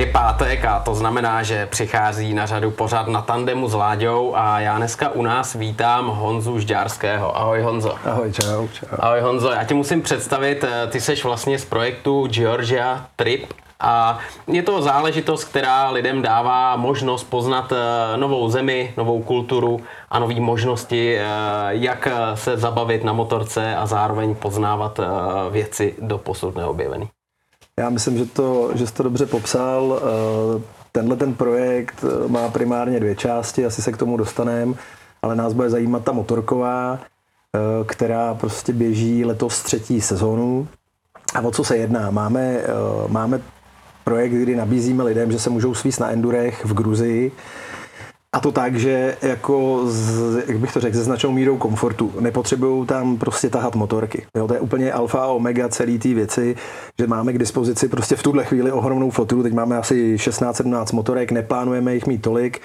Je pátek a to znamená, že přichází na řadu pořád na tandemu s Láďou a já dneska u nás vítám Honzu Žďárského. Ahoj Honzo. Ahoj, čau, čau. Ahoj Honzo, já ti musím představit, eh, ty seš vlastně z projektu Georgia Trip a je to záležitost, která lidem dává možnost poznat eh, novou zemi, novou kulturu a nové možnosti, eh, jak se zabavit na motorce a zároveň poznávat věci do posud neobjevený. Já myslím, že, to, že jsi to dobře popsal. Eh, tenhle ten projekt eh, má primárně dvě části, asi se k tomu dostaneme, ale nás bude zajímat ta motorková, eh, která prostě běží letos třetí sezónu. A o co se jedná? Máme, máme projekt, kdy nabízíme lidem, že se můžou svíst na endurech v Gruzii, a to tak, že jako, z, jak bych to řekl, se značnou mírou komfortu. Nepotřebují tam prostě tahat motorky. Jo, to je úplně alfa a omega celý té věci, že máme k dispozici prostě v tuhle chvíli ohromnou flotilu. Teď máme asi 16-17 motorek, neplánujeme jich mít tolik,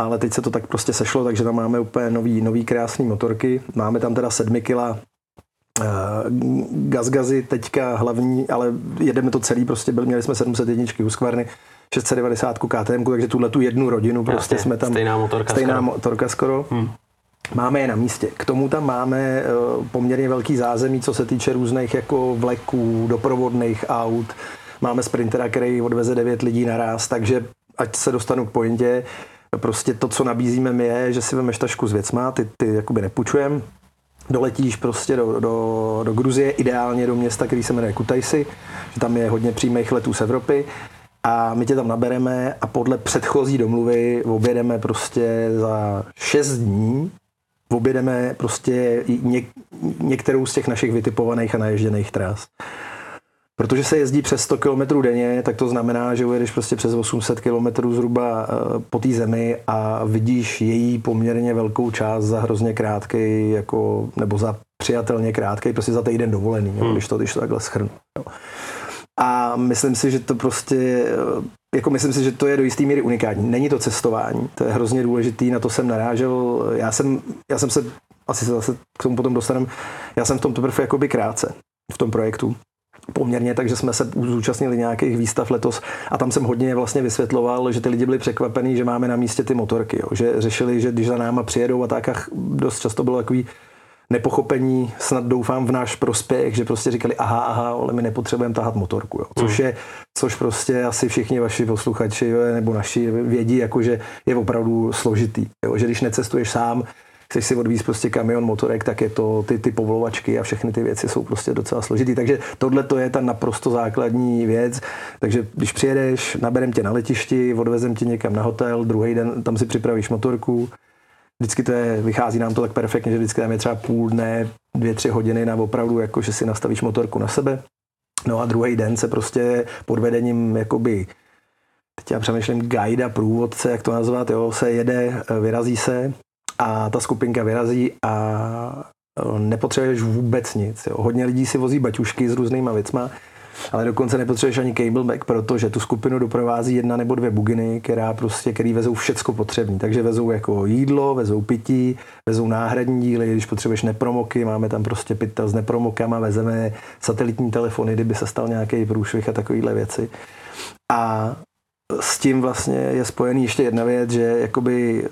ale teď se to tak prostě sešlo, takže tam máme úplně nový, nový krásný motorky. Máme tam teda 7 kila Uh, gazgazy teďka hlavní, ale jedeme to celý, prostě byl, měli jsme 701 Husqvarny, 690 KTM, takže tuhle tu jednu rodinu prostě Jasně, jsme tam. Stejná motorka stejná skoro. motorka skoro. Hmm. Máme je na místě. K tomu tam máme eh, poměrně velký zázemí, co se týče různých jako vleků, doprovodných aut. Máme sprintera, který odveze 9 lidí naraz, takže ať se dostanu k pointě, prostě to, co nabízíme my je, že si vemeš tašku s věcma, ty, ty jakoby nepůjčujem, doletíš prostě do, do, do Gruzie, ideálně do města, který se jmenuje Kutaisi, že tam je hodně přímých letů z Evropy a my tě tam nabereme a podle předchozí domluvy objedeme prostě za 6 dní objedeme prostě něk, některou z těch našich vytipovaných a naježděných tras. Protože se jezdí přes 100 km denně, tak to znamená, že ujedeš prostě přes 800 km zhruba eh, po té zemi a vidíš její poměrně velkou část za hrozně krátký, jako, nebo za přijatelně krátký, prostě za týden dovolený, hmm. když, to, když to takhle schrnu. Jo. A myslím si, že to prostě, eh, jako myslím si, že to je do jisté míry unikátní. Není to cestování, to je hrozně důležitý, na to jsem narážel. Já jsem, já jsem se, asi se zase k tomu potom dostaneme, já jsem v tom teprve jakoby krátce, v tom projektu poměrně, takže jsme se zúčastnili nějakých výstav letos a tam jsem hodně vlastně vysvětloval, že ty lidi byli překvapení, že máme na místě ty motorky, jo. že řešili, že když za náma přijedou a tak dost často bylo takový nepochopení, snad doufám v náš prospěch, že prostě říkali, aha, aha, ale my nepotřebujeme tahat motorku, jo. Což, hmm. je, což prostě asi všichni vaši posluchači jo, nebo naši vědí, jako že je opravdu složitý, jo. že když necestuješ sám, chceš si odvízt prostě kamion, motorek, tak je to ty, ty povolovačky a všechny ty věci jsou prostě docela složitý. Takže tohle to je ta naprosto základní věc. Takže když přijedeš, naberem tě na letišti, odvezem tě někam na hotel, druhý den tam si připravíš motorku, vždycky to je, vychází nám to tak perfektně, že vždycky tam je třeba půl dne, dvě, tři hodiny na opravdu, jako že si nastavíš motorku na sebe. No a druhý den se prostě pod vedením jakoby teď já přemýšlím guida, průvodce, jak to nazvat, jo, se jede, vyrazí se a ta skupinka vyrazí a nepotřebuješ vůbec nic. Jo. Hodně lidí si vozí baťušky s různýma věcma, ale dokonce nepotřebuješ ani cableback, protože tu skupinu doprovází jedna nebo dvě buginy, která prostě, který vezou všecko potřebné. Takže vezou jako jídlo, vezou pití, vezou náhradní díly, když potřebuješ nepromoky, máme tam prostě pytel s nepromokama, vezeme satelitní telefony, kdyby se stal nějaký průšvih a takovéhle věci. A s tím vlastně je spojený ještě jedna věc, že jakoby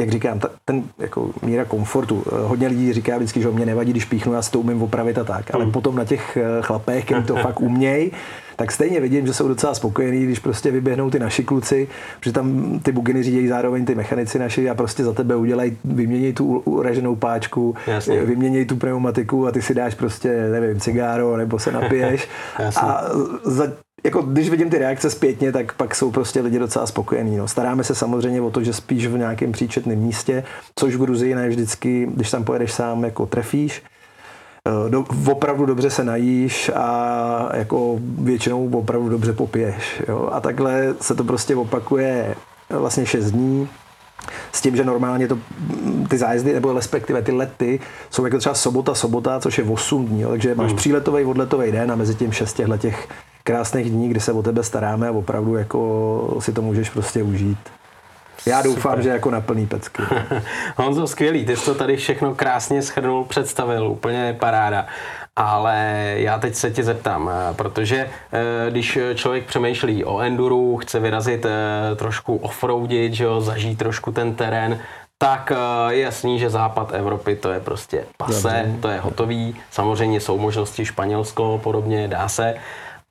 jak říkám, ta, ten jako míra komfortu. Eh, hodně lidí říká vždycky, že mě nevadí, když píchnu, já si to umím opravit a tak. Ale mm. potom na těch eh, chlapech, kteří to fakt umějí, tak stejně vidím, že jsou docela spokojení, když prostě vyběhnou ty naši kluci, že tam ty buginy řídí zároveň ty mechanici naši a prostě za tebe udělají, vymění tu uraženou páčku, Jasně. vymění tu pneumatiku a ty si dáš prostě, nevím, cigáro nebo se napiješ. a za, jako když vidím ty reakce zpětně, tak pak jsou prostě lidi docela spokojení. No. Staráme se samozřejmě o to, že spíš v nějakém příčetném místě, což v Gruzii ne vždycky, když tam pojedeš sám, jako trefíš. Eh, do, opravdu dobře se najíš a jako většinou opravdu dobře popiješ. Jo? A takhle se to prostě opakuje vlastně 6 dní. S tím, že normálně to, ty zájezdy, nebo respektive ty lety, jsou jako třeba sobota, sobota, což je 8 dní. Jo? Takže máš mm. příletový, odletový den a mezi tím 6 těchto těch krásných dní, kdy se o tebe staráme a opravdu jako si to můžeš prostě užít. Já doufám, Super. že jako na plný pecky. Honzo, skvělý, ty jsi to tady všechno krásně schrnul, představil, úplně paráda. Ale já teď se tě zeptám, eh, protože eh, když člověk přemýšlí o enduru, chce vyrazit trošku offroadit, že jo, zažít trošku ten terén, tak je jasný, že západ Evropy to je prostě pase, Dobře. to je hotový. Samozřejmě jsou možnosti Španělsko podobně, dá se.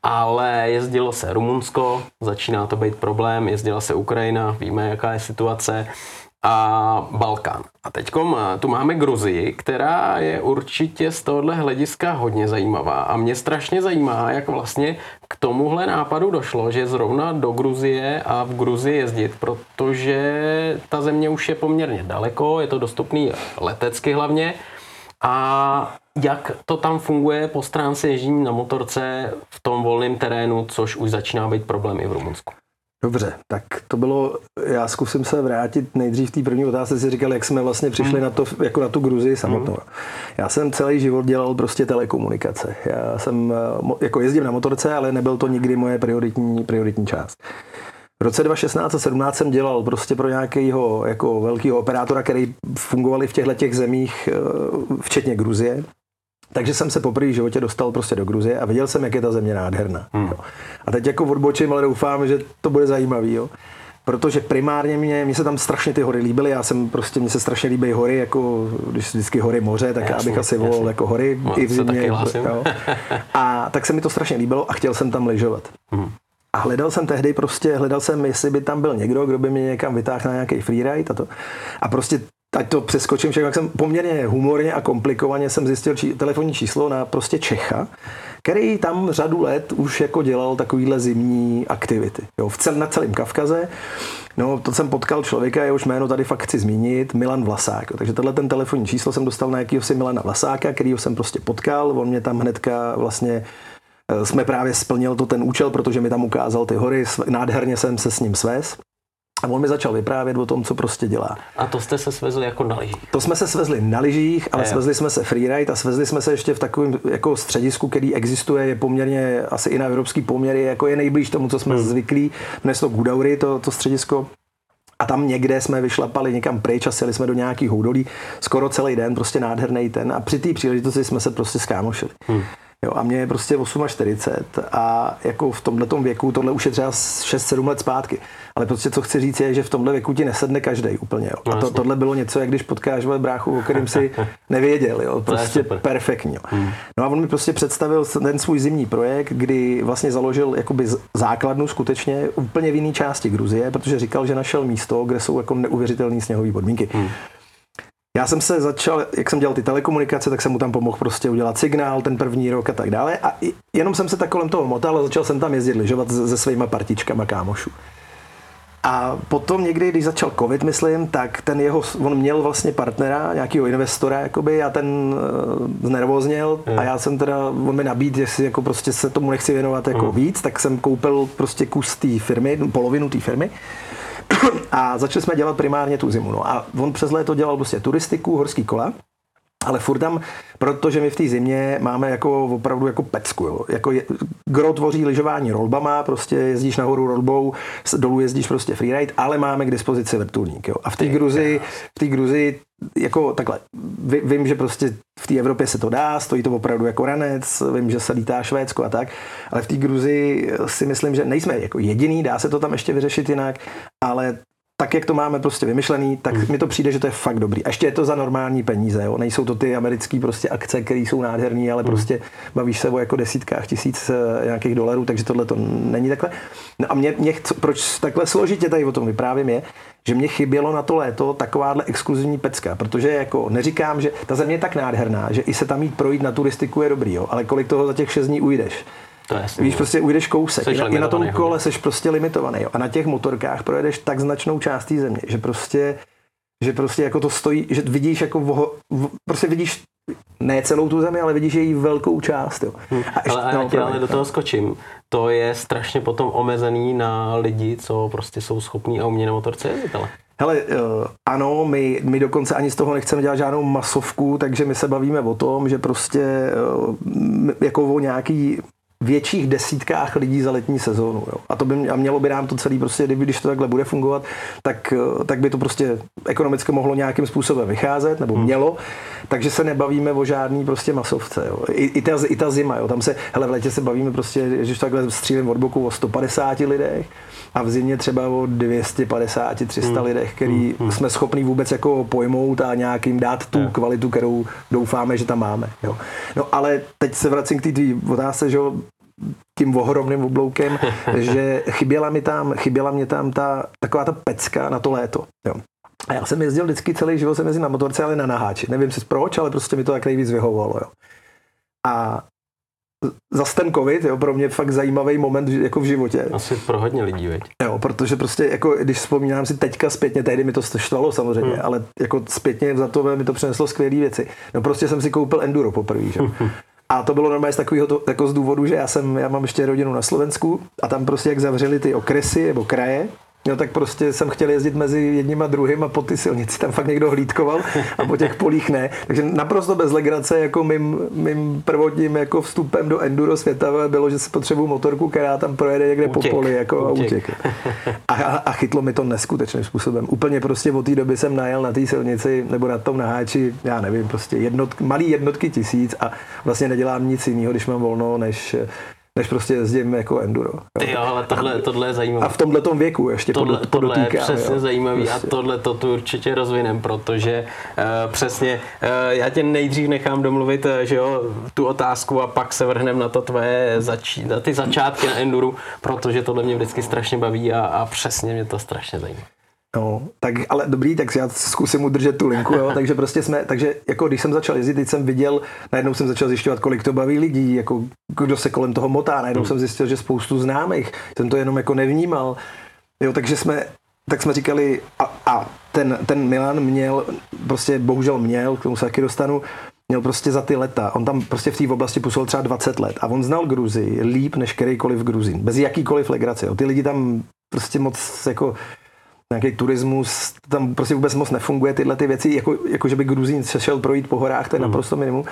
Ale jezdilo se Rumunsko, začíná to být problém, jezdila se Ukrajina, víme, jaká je situace a Balkán. A teď tu máme Gruzii, která je určitě z tohohle hlediska hodně zajímavá. A mě strašně zajímá, jak vlastně k tomuhle nápadu došlo, že zrovna do Gruzie a v Gruzii jezdit, protože ta země už je poměrně daleko, je to dostupný letecky hlavně. A jak to tam funguje po stránce ježdění na motorce v tom volném terénu, což už začíná být problém i v Rumunsku? Dobře, tak to bylo, já zkusím se vrátit nejdřív té první otázce, si říkal, jak jsme vlastně přišli mm. na to, jako na tu Gruzii samotnou. Mm. Já jsem celý život dělal prostě telekomunikace. Já jsem jako jezdím na motorce, ale nebyl to nikdy moje prioritní, prioritní část. V roce 2016 a 17 jsem dělal prostě pro nějakého jako velkého operátora, který fungovali v těchto těch zemích, eh, včetně Gruzie. Takže jsem se poprvé v životě dostal prostě do Gruzie a viděl jsem, jak je ta země nádherná. Hmm. Jo. A teď jako odbočím, ale doufám, že to bude zajímavý. Jo. Protože primárně mě, mě se tam strašně ty hory líbily, já jsem prostě, mně se strašně líbí hory, jako když vždycky hory moře, tak jasný, abych asi volal jako hory no, i v zimě. Jo. A tak se mi to strašně líbilo a chtěl jsem tam lyžovat. Hmm. A hledal jsem tehdy prostě, hledal jsem, jestli by tam byl někdo, kdo by mě někam vytáhl na nějaký freeride a to. A prostě ať to přeskočím, však jak jsem poměrně humorně a komplikovaně jsem zjistil či, telefonní číslo na prostě Čecha, který tam řadu let už jako dělal takovýhle zimní aktivity. Jo, v cel, na celém Kavkaze. No, to jsem potkal člověka, jehož jméno tady fakt chci zmínit, Milan Vlasák. Takže tenhle ten telefonní číslo jsem dostal na jakýhosi Milana Vlasáka, kterýho jsem prostě potkal. On mě tam hnedka vlastně eh, jsme právě splnil to ten účel, protože mi tam ukázal ty hory, nádherně jsem se s ním svez. A on mi začal vyprávět o tom, co prostě dělá. A to jste se svezli jako na lyžích? To jsme se svezli na lyžích, ale je. svezli jsme se freeride a svezli jsme se ještě v takovém jako středisku, který existuje, je poměrně asi i na evropský poměry, jako je nejblíž tomu, co jsme hmm. zvyklí. Dnes to Gudaury, to, to středisko. A tam někde jsme vyšlapali někam pryč a sjeli jsme do nějakých houdolí skoro celý den, prostě nádherný ten. A při té příležitosti jsme se prostě skámošili. Hmm. Jo, a mě je prostě 48 a jako v tomhle věku, tohle už je třeba 6-7 let zpátky. Ale prostě co chci říct je, že v tomhle věku ti nesedne každý úplně. Jo. A to, tohle bylo něco, jak když potkáš bráchu, o kterém si nevěděl. Jo. Prostě perfektní. Jo. Hmm. No a on mi prostě představil ten svůj zimní projekt, kdy vlastně založil jakoby základnu skutečně úplně v jiné části Gruzie, protože říkal, že našel místo, kde jsou jako neuvěřitelné sněhové podmínky. Hmm. Já jsem se začal, jak jsem dělal ty telekomunikace, tak jsem mu tam pomohl prostě udělat signál ten první rok a tak dále. A jenom jsem se tak kolem toho motal a začal jsem tam jezdit lyžovat se svýma partičkama kámošů. A potom někdy, když začal covid, myslím, tak ten jeho, on měl vlastně partnera, nějakého investora, jakoby, a ten uh, znervozněl hmm. a já jsem teda, on mi nabít, jestli jako prostě se tomu nechci věnovat jako hmm. víc, tak jsem koupil prostě kus té firmy, polovinu té firmy a začali jsme dělat primárně tu zimu. No a on přes léto dělal prostě turistiku, horský kola, ale furt tam, protože my v té zimě máme jako opravdu jako pecku. Jo. Jako je, gro tvoří lyžování rolbama, prostě jezdíš nahoru rolbou, dolů jezdíš prostě freeride, ale máme k dispozici vrtulník. Jo. A v té Gruzi, v té Gruzi jako takhle, vím, že prostě v té Evropě se to dá, stojí to opravdu jako ranec, vím, že se lítá Švédsko a tak, ale v té Gruzi si myslím, že nejsme jako jediný, dá se to tam ještě vyřešit jinak, ale tak, jak to máme prostě vymyšlený, tak mm. mi to přijde, že to je fakt dobrý. A ještě je to za normální peníze, jo? nejsou to ty americké prostě akce, které jsou nádherné, ale mm. prostě bavíš se o jako desítkách tisíc uh, nějakých dolarů, takže tohle to není takhle. No a mě, mě proč takhle složitě tady o tom vyprávím je, že mě chybělo na to léto takováhle exkluzivní pecka, protože jako neříkám, že ta země je tak nádherná, že i se tam jít projít na turistiku je dobrý, jo? ale kolik toho za těch 6 dní ujdeš. To je Víš, prostě ujdeš kousek. I na, I na tom kole seš prostě limitovaný. Jo. A na těch motorkách projedeš tak značnou část té země, že prostě že prostě jako to stojí, že vidíš jako voho, v, prostě vidíš ne celou tu zemi, ale vidíš její velkou část. Jo. Hmm. A ještě, ale, no, já ale do toho skočím. To je strašně potom omezený na lidi, co prostě jsou schopní a umějí na motorce jezdit, ale. Hele, uh, ano, my, my dokonce ani z toho nechceme dělat žádnou masovku, takže my se bavíme o tom, že prostě uh, jako o nějaký větších desítkách lidí za letní sezónu. Jo. A, to by, a mělo by nám to celý prostě, když to takhle bude fungovat, tak, eh, tak by to prostě ekonomicky mohlo nějakým způsobem vycházet, nebo hmm. mělo. Takže se nebavíme o žádný prostě masovce. Jo. I, i, ta, I ta zima, jo. tam se, hele, v létě se bavíme prostě, když takhle střílím od boku o 150 lidech, a v zimě třeba o 250, 300 hmm. lidech, který hmm. jsme schopni vůbec jako pojmout a nějakým dát tu hmm. kvalitu, kterou doufáme, že tam máme. Jo. No ale teď se vracím k té otázce, že tím ohromným obloukem, že chyběla mi tam, chyběla mě tam ta, taková ta pecka na to léto. Jo. A já jsem jezdil vždycky celý život, jsem jezdil na motorce, ale na naháči. Nevím si proč, ale prostě mi to tak nejvíc vyhovovalo. Jo. A zas ten covid, jo, pro mě fakt zajímavý moment jako v životě. Asi pro hodně lidí, veď. Jo, protože prostě jako, když vzpomínám si teďka zpětně, tehdy mi to štvalo samozřejmě, hmm. ale jako zpětně za to mi to přineslo skvělé věci. No prostě jsem si koupil enduro poprvé, že? A to bylo normálně z takového to, jako z důvodu, že já jsem, já mám ještě rodinu na Slovensku a tam prostě jak zavřeli ty okresy nebo kraje, No tak prostě jsem chtěl jezdit mezi jedním a druhým a po ty silnici tam fakt někdo hlídkoval a po těch polích ne. Takže naprosto bez legrace jako mým, mým prvotním jako vstupem do enduro světa bylo, že si potřebuju motorku, která tam projede někde utěk, po poli jako utěk. A, a, chytlo mi to neskutečným způsobem. Úplně prostě od té doby jsem najel na té silnici nebo na tom naháči, já nevím, prostě jednot, malý jednotky tisíc a vlastně nedělám nic jiného, když mám volno, než než prostě jezdím jako enduro. Jo. Ty jo, ale tohle, tohle je zajímavé. A v tomhle věku ještě tohle, pod, tohle je přesně jo. zajímavý prostě. a tohle to tu určitě rozvinem, protože uh, přesně uh, já tě nejdřív nechám domluvit, uh, že jo, tu otázku a pak se vrhnem na to tvoje zač- na ty začátky na enduru, protože tohle mě vždycky strašně baví a, a přesně mě to strašně zajímá. No, tak ale dobrý, tak já zkusím udržet tu linku, jo. takže prostě jsme, takže jako když jsem začal jezdit, teď jsem viděl, najednou jsem začal zjišťovat, kolik to baví lidí, jako kdo se kolem toho motá, najednou hmm. jsem zjistil, že spoustu známých, jsem to jenom jako nevnímal, jo, takže jsme, tak jsme říkali, a, a ten, ten Milan měl, prostě bohužel měl, k tomu se taky dostanu, měl prostě za ty leta, on tam prostě v té oblasti působil třeba 20 let a on znal Gruzi líp než kterýkoliv Gruzin, bez jakýkoliv legrace, jo. ty lidi tam prostě moc jako nějaký turismus, tam prostě vůbec moc nefunguje tyhle ty věci, jako, jako že by Gruzín se šel projít po horách, to je mm. naprosto minimum.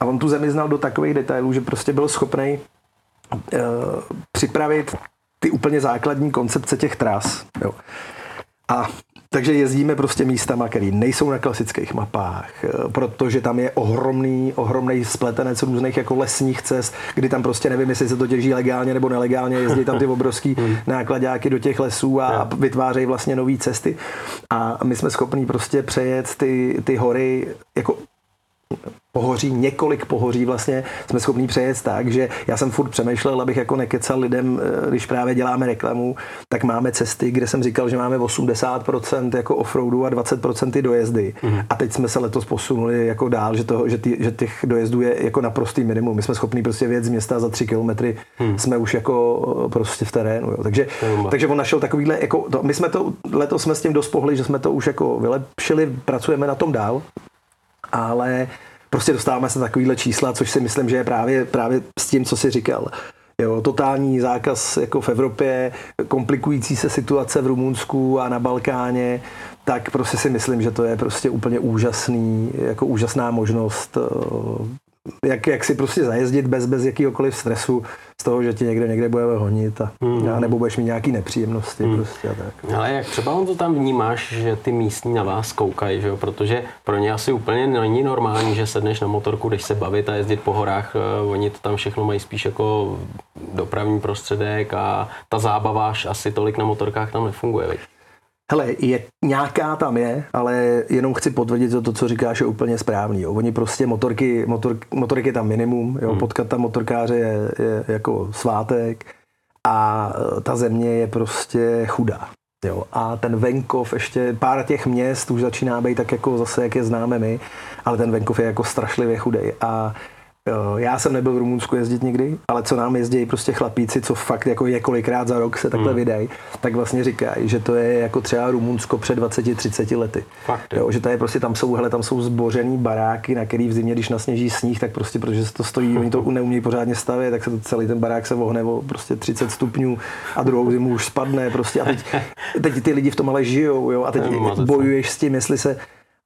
A on tu zemi znal do takových detailů, že prostě byl schopný uh, připravit ty úplně základní koncepce těch tras. Jo. A takže jezdíme prostě místama, které nejsou na klasických mapách, eh, protože tam je ohromný, ohromný spletenec různých jako lesních cest, kdy tam prostě nevím, jestli se to těží legálně nebo nelegálně, jezdí tam ty obrovský hmm. nákladáky do těch lesů a vytvářejí vlastně nové cesty. A my jsme schopní prostě přejet ty, ty hory jako pohoří, několik pohoří vlastně jsme schopni přejet tak, že já jsem furt přemýšlel, abych jako nekecal lidem, eh, když právě děláme reklamu, tak máme cesty, kde jsem říkal, že máme 80% jako offroadu a 20% ty dojezdy. Mm. A teď jsme se letos posunuli jako dál, že, toho, že, ty, že těch dojezdů je jako naprostý minimum. My jsme schopni prostě věc z města za 3 kilometry, mm. jsme už jako eh, prostě v terénu. Jo. Takže, takže on našel takovýhle, jako, to, my jsme to, letos jsme s tím dost pohli, že jsme to už jako vylepšili, pracujeme na tom dál, ale prostě dostáváme se na takovýhle čísla, což si myslím, že je právě, právě s tím, co si říkal. Jo, totální zákaz jako v Evropě, komplikující se situace v Rumunsku a na Balkáně, tak prostě si myslím, že to je prostě úplně úžasný, jako úžasná možnost jak, jak si prostě zajezdit bez, bez jakýhokoliv stresu z toho, že ti někde někde bude honit a, mm. a nebo budeš mít nějaký nepříjemnosti mm. prostě a tak. Ale jak třeba on to tam vnímáš, že ty místní na vás koukají, že jo? protože pro ně asi úplně není normální, že sedneš na motorku, jdeš se bavit a jezdit po horách, uh, oni to tam všechno mají spíš jako dopravní prostředek a ta zábava asi tolik na motorkách tam nefunguje. Veď? Hele, je, nějaká tam je, ale jenom chci potvrdit, že to, co říkáš, je úplně správný. Jo. Oni prostě motorky, motor, motorky tam minimum, jo. Hmm. potkat tam motorkáře je, je jako svátek a e, ta země je prostě chudá. Jo. A ten venkov, ještě pár těch měst už začíná být tak jako zase, jak je známe my, ale ten venkov je jako strašlivě chudý. A já jsem nebyl v Rumunsku jezdit nikdy, ale co nám jezdí prostě chlapíci, co fakt jako několikrát za rok se takhle hmm. vydají, tak vlastně říkají, že to je jako třeba Rumunsko před 20-30 lety. Fakt, jo. že to je prostě tam jsou, hele, tam jsou zbořený baráky, na který v zimě, když nasněží sníh, tak prostě protože se to stojí, oni to neumějí pořádně stavět, tak se to celý ten barák se vohne o prostě 30 stupňů a druhou zimu už spadne prostě a teď, teď ty lidi v tom ale žijou, jo, a teď bojuješ s tím, jestli se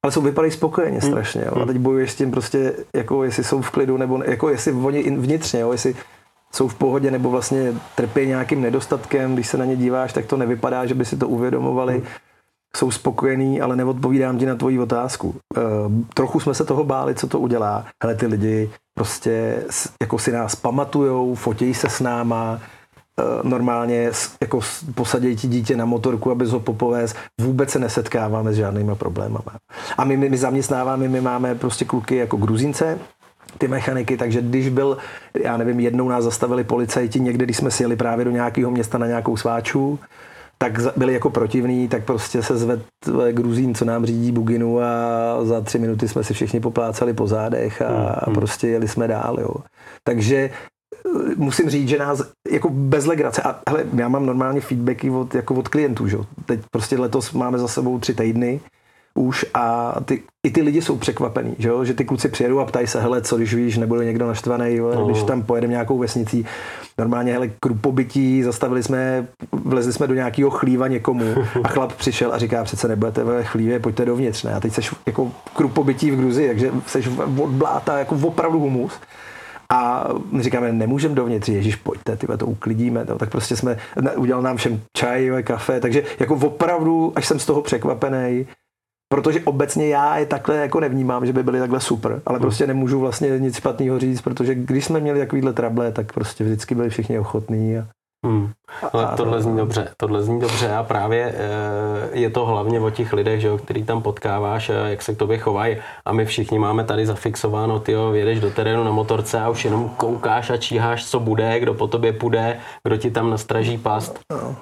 ale jsou vypadají spokojeně hmm. strašně. Jo. A teď bojuješ s tím prostě, jako jestli jsou v klidu, nebo jako jestli oni vnitřně, jo, jestli jsou v pohodě nebo vlastně trpí nějakým nedostatkem, když se na ně díváš, tak to nevypadá, že by si to uvědomovali. Hmm. Jsou spokojení, ale neodpovídám ti na tvoji otázku. E, trochu jsme se toho báli, co to udělá. Hele, ty lidi prostě jako si nás pamatujou, fotějí se s náma, normálně jako posadějí ti dítě na motorku, aby ho popovést. Vůbec se nesetkáváme s žádnýma problémama. A my, my, my zaměstnáváme, my máme prostě kluky jako Gruzince, ty mechaniky, takže když byl, já nevím, jednou nás zastavili policajti někde, když jsme si jeli právě do nějakého města na nějakou sváču, tak byli jako protivní, tak prostě se zved Gruzín, co nám řídí Buginu a za tři minuty jsme si všichni poplácali po zádech a, hmm, a hmm. prostě jeli jsme dál. Jo. Takže eh, musím říct, že nás jako bez legrace, a hele, já mám normálně feedbacky od, jako od klientů, že? teď prostě letos máme za sebou tři týdny, už a ty, i ty lidi jsou překvapený, že, jo? že ty kluci přijedou a ptají se, hele, co když víš, nebude někdo naštvaný, no. když tam pojedeme nějakou vesnicí, normálně, hele, krupobytí, zastavili jsme, vlezli jsme do nějakého chlíva někomu a chlap přišel a říká, přece nebudete ve chlívě, pojďte dovnitř, ne? A teď seš jako krupobytí v Gruzi, takže seš od bláta jako opravdu humus. A my říkáme, nemůžeme dovnitř, Ježíš, pojďte, tyhle, to uklidíme. No, tak prostě jsme, udělal nám všem čaj, kafe, takže jako opravdu, až jsem z toho překvapený, protože obecně já je takhle jako nevnímám, že by byly takhle super, ale hmm. prostě nemůžu vlastně nic špatného říct, protože když jsme měli takovýhle trable, tak prostě vždycky byli všichni ochotní. A, Hmm. Ale a, tohle zní dobře, tohle zní dobře a právě e, je to hlavně o těch lidech, že jo, který tam potkáváš, jak se k tobě chovají a my všichni máme tady zafixováno, ty jedeš do terénu na motorce a už jenom koukáš a číháš, co bude, kdo po tobě půjde, kdo ti tam nastraží past. No.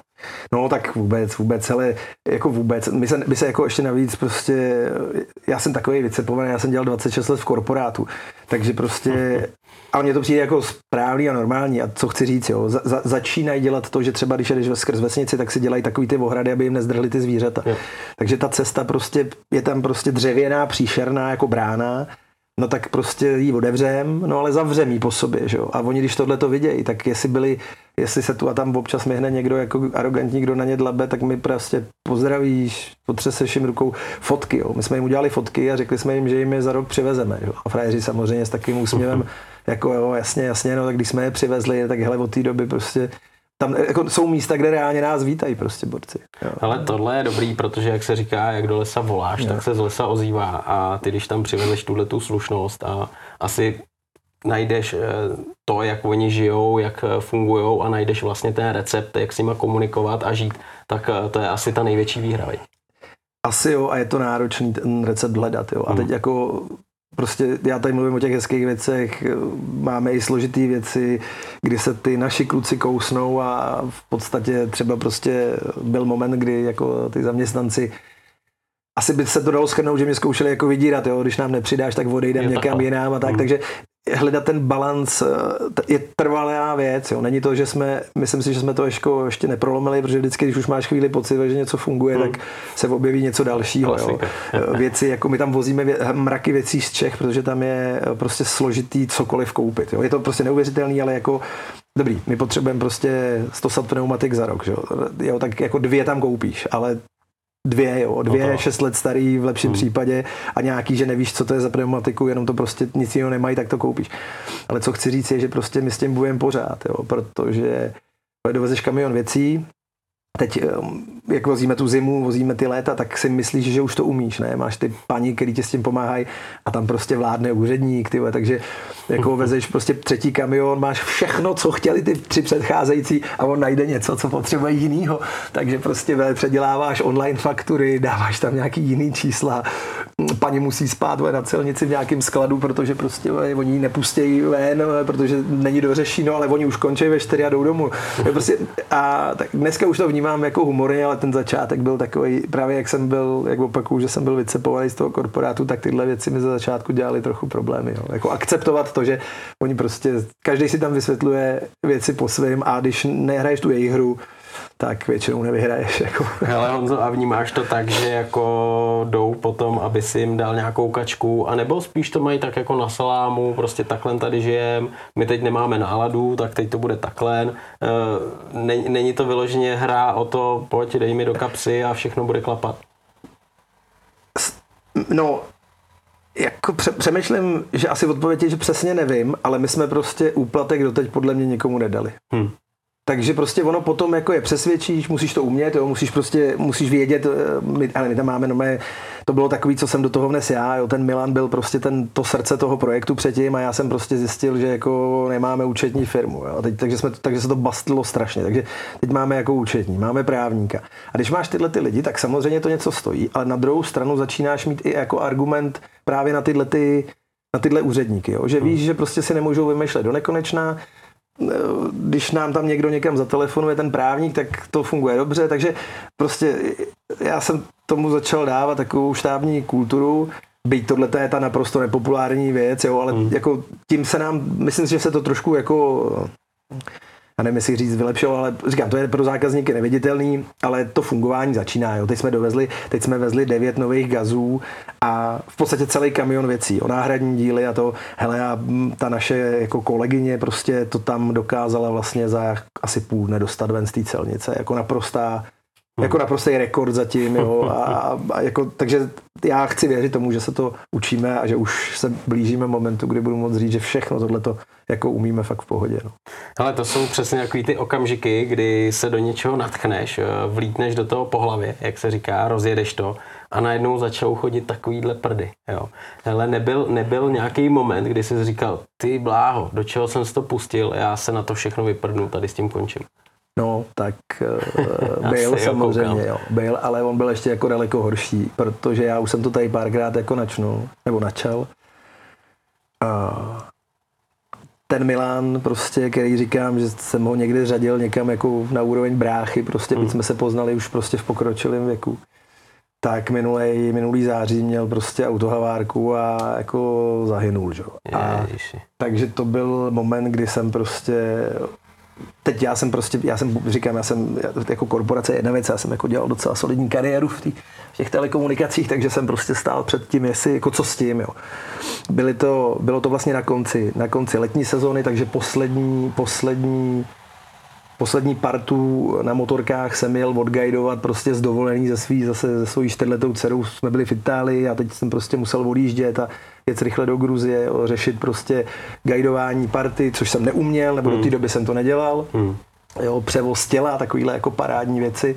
No tak vůbec, vůbec, ale jako vůbec. My se, my se jako ještě navíc prostě, já jsem takový vycepovaný, já jsem dělal 26 let v korporátu, takže prostě, ale mně to přijde jako správný a normální a co chci říct, jo, za, za, začínají dělat to, že třeba když jdeš skrz vesnici, tak si dělají takový ty ohrady, aby jim nezdrhly ty zvířata. Jo. Takže ta cesta prostě, je tam prostě dřevěná, příšerná jako brána, no tak prostě ji otevřem, no ale zavřem ji po sobě, že jo. A oni, když tohle to vidějí, tak jestli byli, jestli se tu a tam občas myhne někdo jako arrogantní, kdo na ně dlabe, tak mi prostě pozdravíš, potřeseš jim rukou fotky, jo. My jsme jim udělali fotky a řekli jsme jim, že jim je za rok přivezeme, jo. A frajeři samozřejmě s takovým úsměvem, jako jo, jasně, jasně, no tak když jsme je přivezli, tak hele, od té doby prostě tam jako jsou místa, kde reálně nás vítají prostě borci. Jo. Ale tohle je dobrý, protože jak se říká, jak do lesa voláš, jo. tak se z lesa ozývá a ty, když tam přivezeš tuhle tu slušnost a asi najdeš eh, to, jak oni žijou, jak eh, fungují a najdeš vlastně ten recept, jak s nimi komunikovat a žít, tak to je asi ta největší výhra. Asi jo, a je to náročný ten recept hledat. Jo. A hmm. teď jako Prostě já tady mluvím o těch hezkých věcech, máme i složitý věci, kdy se ty naši kluci kousnou a v podstatě třeba prostě byl moment, kdy jako ty zaměstnanci asi by se to dalo schrnout, že mě zkoušeli jako vydírat, jo? když nám nepřidáš, tak odejdem někam jinam a tak, hmm. takže hledat ten balans eh, je trvalá věc. Jo. Není to, že jsme, myslím si, že jsme to ještě, ještě neprolomili, protože vždycky, když už máš chvíli pocit, že něco funguje, hmm. tak se objeví něco dalšího. Jo. Eh, věci, jako my tam vozíme vě, mraky věcí z Čech, protože tam je eh, prostě složitý cokoliv koupit. Jo. Je to prostě neuvěřitelný, ale jako Dobrý, my potřebujeme prostě 100 sat pneumatik za rok, že jo? jo? tak jako dvě tam koupíš, ale dvě, jo, dvě, no šest let starý v lepším hmm. případě a nějaký, že nevíš, co to je za pneumatiku, jenom to prostě nic jiného nemají, tak to koupíš. Ale co chci říct je, že prostě my s tím bojujeme pořád, jo, protože dovezeš kamion věcí, teď jak vozíme tu zimu, vozíme ty léta, tak si myslíš, že už to umíš, ne? Máš ty paní, který ti s tím pomáhají a tam prostě vládne úředník, ty takže jako vezeš prostě třetí kamion, máš všechno, co chtěli ty tři předcházející a on najde něco, co potřebuje jinýho. Takže prostě předěláváš online faktury, dáváš tam nějaký jiný čísla, paní musí spát na celnici v nějakém skladu, protože prostě oni ji nepustějí ven, protože není dořešeno, ale oni už končí ve čtyři a jdou domů. Prostě, a tak dneska už to vnímám jako humorně, ale ten začátek byl takový, právě jak jsem byl, jak opakuju, že jsem byl vycepovaný z toho korporátu, tak tyhle věci mi za začátku dělaly trochu problémy. Jo. Jako akceptovat to, že oni prostě, každý si tam vysvětluje věci po svém a když nehraješ tu jejich hru, tak většinou nevyhraješ. Jako. Ale Honzo, a vnímáš to tak, že jako jdou potom, aby si jim dal nějakou kačku, anebo spíš to mají tak jako na salámu, prostě takhle tady žijem, my teď nemáme náladu, tak teď to bude takhle. E, není to vyloženě hra o to, pojď, dej mi do kapsy a všechno bude klapat. No, jako pře- přemýšlím, že asi odpověď je, že přesně nevím, ale my jsme prostě úplatek doteď podle mě nikomu nedali. Hmm. Takže prostě ono potom jako je přesvědčíš, musíš to umět, jo, musíš prostě, musíš vědět, eh, my, ale my tam máme, no mé, to bylo takový, co jsem do toho vnes já, jo, ten Milan byl prostě ten, to srdce toho projektu předtím a já jsem prostě zjistil, že jako nemáme účetní firmu, jo, teď, takže, jsme, takže se to bastlilo strašně, takže teď máme jako účetní, máme právníka. A když máš tyhle ty lidi, tak samozřejmě to něco stojí, ale na druhou stranu začínáš mít i jako argument právě na tyhle ty, na tyhle úředníky, jo? že víš, že prostě si nemůžou vymýšlet do nekonečna, když nám tam někdo někam zatelefonuje ten právník, tak to funguje dobře, takže prostě já jsem tomu začal dávat takovou štábní kulturu, byť tohle je ta naprosto nepopulární věc, jo, ale hmm. jako tím se nám, myslím si, že se to trošku jako já nevím, jestli říct vylepšilo, ale říkám, to je pro zákazníky neviditelný, ale to fungování začíná. Jo. Teď jsme dovezli, teď jsme vezli devět nových gazů a v podstatě celý kamion věcí, o náhradní díly a to, hele, a ta naše jako kolegyně prostě to tam dokázala vlastně za asi půl dne dostat ven z té celnice, jako naprostá jako naprostý rekord zatím, jo, a, a jako, takže já chci věřit tomu, že se to učíme a že už se blížíme momentu, kdy budu moct říct, že všechno tohleto jako umíme fakt v pohodě. No. Ale to jsou přesně takový ty okamžiky, kdy se do něčeho natchneš, eh, vlítneš do toho po hlavě, jak se říká, rozjedeš to a najednou začnou chodit takovýhle prdy. Jo. Ale nebyl, nebyl nějaký moment, kdy jsi říkal, ty bláho, do čeho jsem si to pustil, já se na to všechno vyprdnu, tady s tím končím. No, tak uh, byl samozřejmě, jo, byl, ale on byl ještě jako daleko horší, protože já už jsem to tady párkrát jako načnul, nebo načal. Uh, ten Milan, prostě, který říkám, že jsem ho někdy řadil někam jako na úroveň bráchy, prostě, mm. jsme se poznali už prostě v pokročilém věku. Tak minulý, minulý září měl prostě autohavárku a jako zahynul, že? A, takže to byl moment, kdy jsem prostě teď já jsem prostě, já jsem, říkám, já jsem jako korporace jedna věc, já jsem jako dělal docela solidní kariéru v, tý, v těch telekomunikacích, takže jsem prostě stál před tím, jestli, jako co s tím, jo. Byly to, bylo to vlastně na konci, na konci letní sezóny, takže poslední, poslední poslední partu na motorkách jsem měl odguidovat prostě z dovolený ze svý, zase ze svojí čtyřletou dcerou jsme byli v Itálii a teď jsem prostě musel odjíždět a jet rychle do Gruzie, řešit prostě guidování party, což jsem neuměl, nebo hmm. do té doby jsem to nedělal. Hmm. Jo, převoz těla, takovýhle jako parádní věci.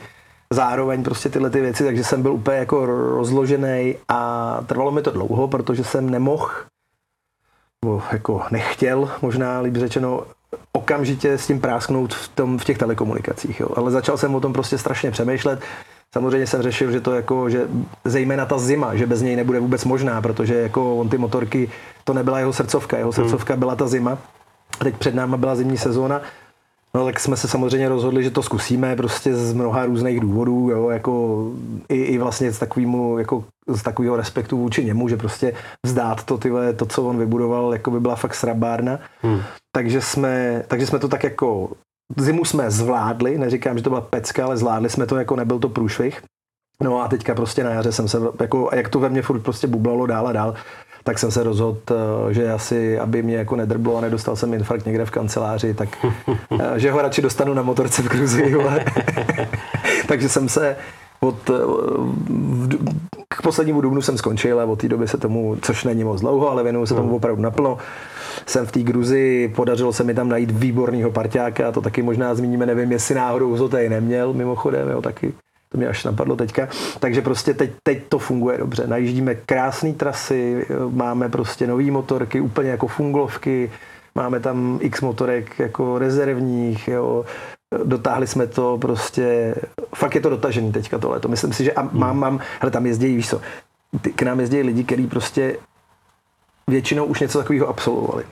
Zároveň prostě tyhle ty věci, takže jsem byl úplně jako rozložený a trvalo mi to dlouho, protože jsem nemohl nebo jako nechtěl, možná líp řečeno, okamžitě s tím prásknout v, tom, v těch telekomunikacích. Jo. Ale začal jsem o tom prostě strašně přemýšlet. Samozřejmě jsem řešil, že to jako, že zejména ta zima, že bez něj nebude vůbec možná, protože jako on ty motorky, to nebyla jeho srdcovka, jeho hmm. srdcovka byla ta zima. Teď před náma byla zimní sezóna. No tak jsme se samozřejmě rozhodli, že to zkusíme prostě z mnoha různých důvodů, jo, jako i, i vlastně z takovýmu, jako z takového respektu vůči němu, že prostě vzdát to, tyhle, to, co on vybudoval, jako by byla fakt srabárna. Hmm. Takže, jsme, takže jsme to tak jako zimu jsme zvládli, neříkám, že to byla pecka, ale zvládli jsme to, jako nebyl to průšvih. No a teďka prostě na jaře jsem se, jako, jak to ve mně furt prostě bublalo dál a dál, tak jsem se rozhodl, eh, že asi, aby mě jako nedrblo a nedostal jsem infarkt někde v kanceláři, tak eh, že ho radši dostanu na motorce v Gruzii. Takže jsem se od, eh, k poslednímu dubnu jsem skončil a od té doby se tomu, což není moc dlouho, ale věnuju se tomu hmm. opravdu naplno. Jsem v té Gruzi, podařilo se mi tam najít výborného parťáka, to taky možná zmíníme, nevím, jestli náhodou Zotej neměl, mimochodem, jo, taky to mě až napadlo teďka. Takže prostě teď, teď to funguje dobře. Najíždíme krásné trasy, máme prostě nové motorky, úplně jako funglovky, máme tam x motorek jako rezervních, jo. Dotáhli jsme to prostě, fakt je to dotažený teďka tohle. To myslím si, že a hmm. mám, mám, hele, tam jezdí, víš co, k nám jezdí lidi, kteří prostě většinou už něco takového absolvovali.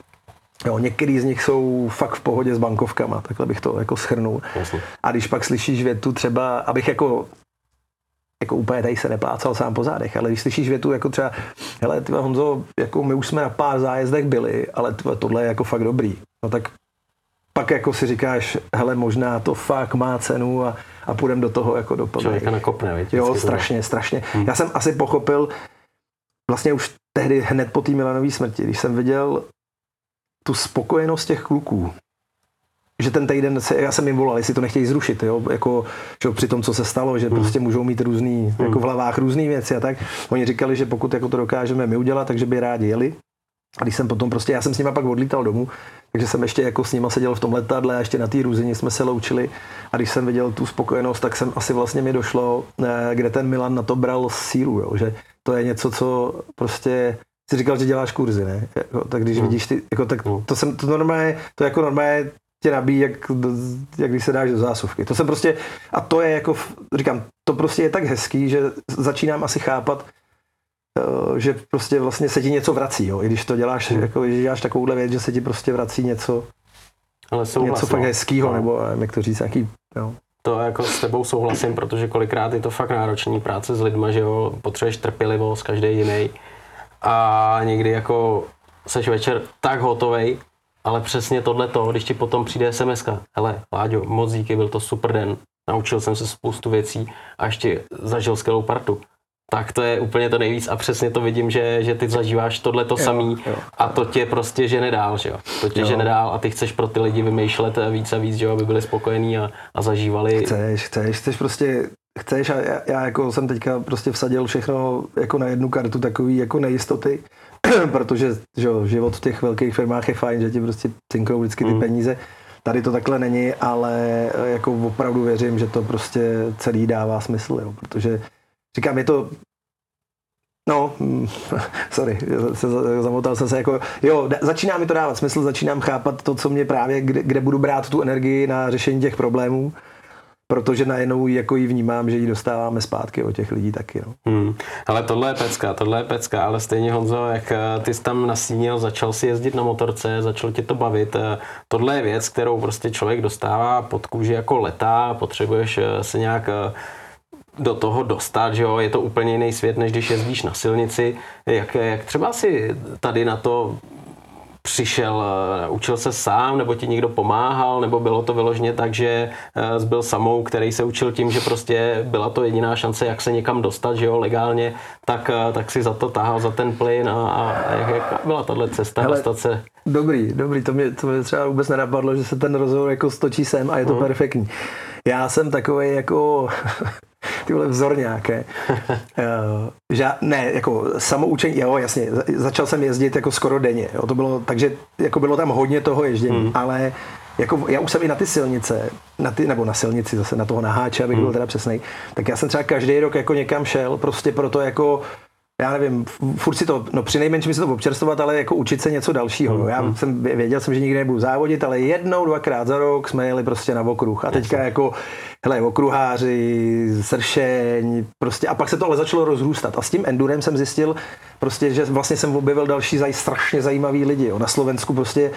Jo, některý z nich jsou fakt v pohodě s bankovkama, takhle bych to jako schrnul. A když pak slyšíš větu třeba, abych jako jako úplně tady se neplácal sám po zádech, ale když slyšíš větu jako třeba, hele, tyhle Honzo, jako my už jsme na pár zájezdech byli, ale tyhle, tohle je jako fakt dobrý. No tak pak jako si říkáš, hele, možná to fakt má cenu a, a půjdem do toho jako do Člověka nakopne, víc, Jo, strašně, strašně. Hmm. Já jsem asi pochopil, vlastně už tehdy hned po té Milanové smrti, když jsem viděl tu spokojenost těch kluků, že ten týden, se, já jsem jim volal, jestli to nechtějí zrušit, jo, jako, že při tom, co se stalo, že hmm. prostě můžou mít různý, hmm. jako v hlavách různé věci a tak. Oni říkali, že pokud jako to dokážeme my udělat, takže by rádi jeli. A když jsem potom prostě, já jsem s nima pak odlítal domů, takže jsem ještě jako s nima seděl v tom letadle a ještě na té růzině jsme se loučili. A když jsem viděl tu spokojenost, tak jsem asi vlastně mi došlo, eh, kde ten Milan na to bral sílu, jo, že to je něco, co prostě jsi říkal, že děláš kurzy, ne? Jako, tak když hmm. vidíš ty, jako, tak hmm. to jsem, to normálně, to jako normálně tě nabíjí, jak, jak když se dáš do zásuvky. To jsem prostě, a to je jako, říkám, to prostě je tak hezký, že začínám asi chápat, eh, že prostě vlastně se ti něco vrací, jo? i když to děláš, hmm. jako, když děláš takovouhle věc, že se ti prostě vrací něco, Ale něco fakt hezkýho, no. nebo jak to říct, nějaký, jo. To jako s tebou souhlasím, protože kolikrát je to fakt náročný práce s lidma, že jo, potřebuješ trpělivost, každý jiný. A někdy jako seš večer tak hotovej, ale přesně tohle to, když ti potom přijde sms hele, Láďo, moc díky, byl to super den, naučil jsem se spoustu věcí a ještě zažil skvělou partu. Tak to je úplně to nejvíc a přesně to vidím, že, že ty zažíváš tohle to samý jo. a to tě prostě žene dál, že jo. To tě jo. žene dál a ty chceš pro ty lidi vymýšlet víc a víc, že jo, aby byli spokojení a, a zažívali. Chceš, chceš, chceš prostě chceš a já, já jako jsem teďka prostě vsadil všechno jako na jednu kartu takový jako nejistoty, protože že život v těch velkých firmách je fajn, že ti prostě cinknou vždycky ty mm. peníze. Tady to takhle není, ale jako opravdu věřím, že to prostě celý dává smysl, jo, protože říkám, je to No, sorry, zamotal jsem se jako, jo, začíná mi to dávat smysl, začínám chápat to, co mě právě, kde, kde budu brát tu energii na řešení těch problémů protože najednou jako ji vnímám, že ji dostáváme zpátky od těch lidí taky. No. Hmm. Ale tohle je pecka, tohle je pecka, ale stejně Honzo, jak eh, ty jsi tam nasínil, začal si jezdit na motorce, začal tě to bavit. Eh, tohle je věc, kterou prostě člověk dostává pod kůži jako letá, potřebuješ eh, se nějak do toho dostat, že jo, je to úplně jiný svět, než když jezdíš na silnici. Jak, jak třeba si tady na to přišel, eh, učil se sám, nebo ti někdo pomáhal, nebo bylo to vyloženě tak, že eh, byl samou, který se učil tím, že prostě byla to jediná šance, jak se někam dostat, že jo, legálně, tak, eh, tak si za to tahal za ten plyn a, a jak, jak byla tahle cesta Hele, dostat se? Dobrý, dobrý, to mě, to mě třeba vůbec nenapadlo, že se ten rozhovor jako stočí sem a je to uh-huh. perfektní. Já jsem takový jako ty vole vzor nějaké. uh, že, ne, jako samoučení, jo, jasně, začal jsem jezdit jako skoro denně, jo, to bylo, takže jako bylo tam hodně toho ježdění, hmm. ale jako já už jsem i na ty silnice, na ty, nebo na silnici zase, na toho naháče, abych hmm. byl teda přesný, tak já jsem třeba každý rok jako někam šel, prostě proto jako já nevím, furt si to, no při nejmenším si to občerstvovat, ale jako učit se něco dalšího. Mm, já mm. jsem věděl jsem, že nikdy nebudu závodit, ale jednou, dvakrát za rok jsme jeli prostě na okruh. A teďka jako, hele, okruháři, sršeň, prostě, a pak se to ale začalo rozrůstat. A s tím endurem jsem zjistil, prostě, že vlastně jsem objevil další zaj, strašně zajímavý lidi. Jo. Na Slovensku prostě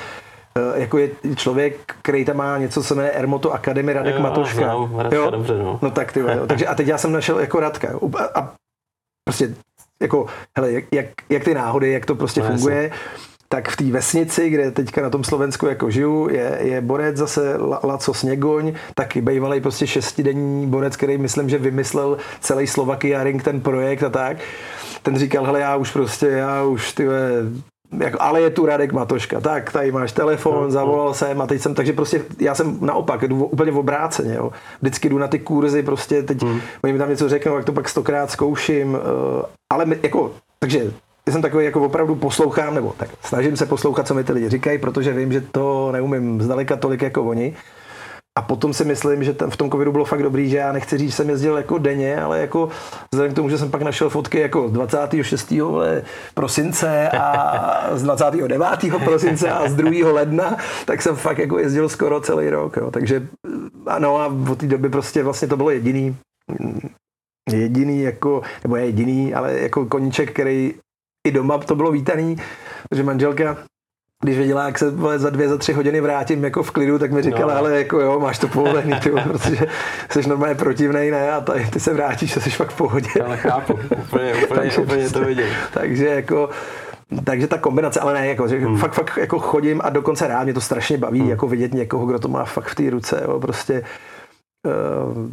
eh, jako je člověk, který tam má něco, co se jmenuje Ermoto Academy, Radek jo, Matoška. Znám, Radka, jo? Dobře, no. no tak ty, jo. Takže a teď já jsem našel jako Radka. A, a prostě jako, hele, jak, jak, jak ty náhody, jak to prostě no, funguje, jasný. tak v té vesnici, kde teďka na tom Slovensku jako žiju, je, je borec zase Laco Sněgoň, taky bývalý prostě šestidenní borec, který myslím, že vymyslel celý Slovakia Ring ten projekt a tak. Ten říkal, hele, já už prostě, já už ty jako, ale je tu Radek Matoška, tak tady máš telefon, no, zavolal no. jsem a teď jsem, takže prostě já jsem naopak, jdu úplně v obráceně, jo. Vždycky jdu na ty kurzy, prostě teď hmm. oni mi tam něco řeknou, jak to pak stokrát zkouším, uh, ale my, jako, takže já jsem takový jako opravdu poslouchám, nebo tak snažím se poslouchat, co mi ty lidi říkají, protože vím, že to neumím zdaleka tolik jako oni. A potom si myslím, že ten, v tom covidu bylo fakt dobrý, že já nechci říct, že jsem jezdil jako denně, ale jako vzhledem k tomu, že jsem pak našel fotky jako z 26. prosince a z 29. prosince a z 2. ledna, tak jsem fakt jako jezdil skoro celý rok. Jo. Takže ano a od té doby prostě vlastně to bylo jediný, jediný jako, nebo je jediný, ale jako koníček, který i doma to bylo vítaný, protože manželka když věděla, jak se za dvě, za tři hodiny vrátím jako v klidu, tak mi říkala, no. ale jako jo, máš to povolený, ty, protože jsi normálně protivnej, ne, a tady, ty se vrátíš, to jsi fakt v pohodě. Ale chápu, úplně, úplně, takže, úplně to vidím. Takže jako, takže ta kombinace, ale ne, jako, že hmm. fakt, fakt jako chodím a dokonce rád mě to strašně baví, hmm. jako vidět někoho, kdo to má fakt v té ruce, jo, prostě uh,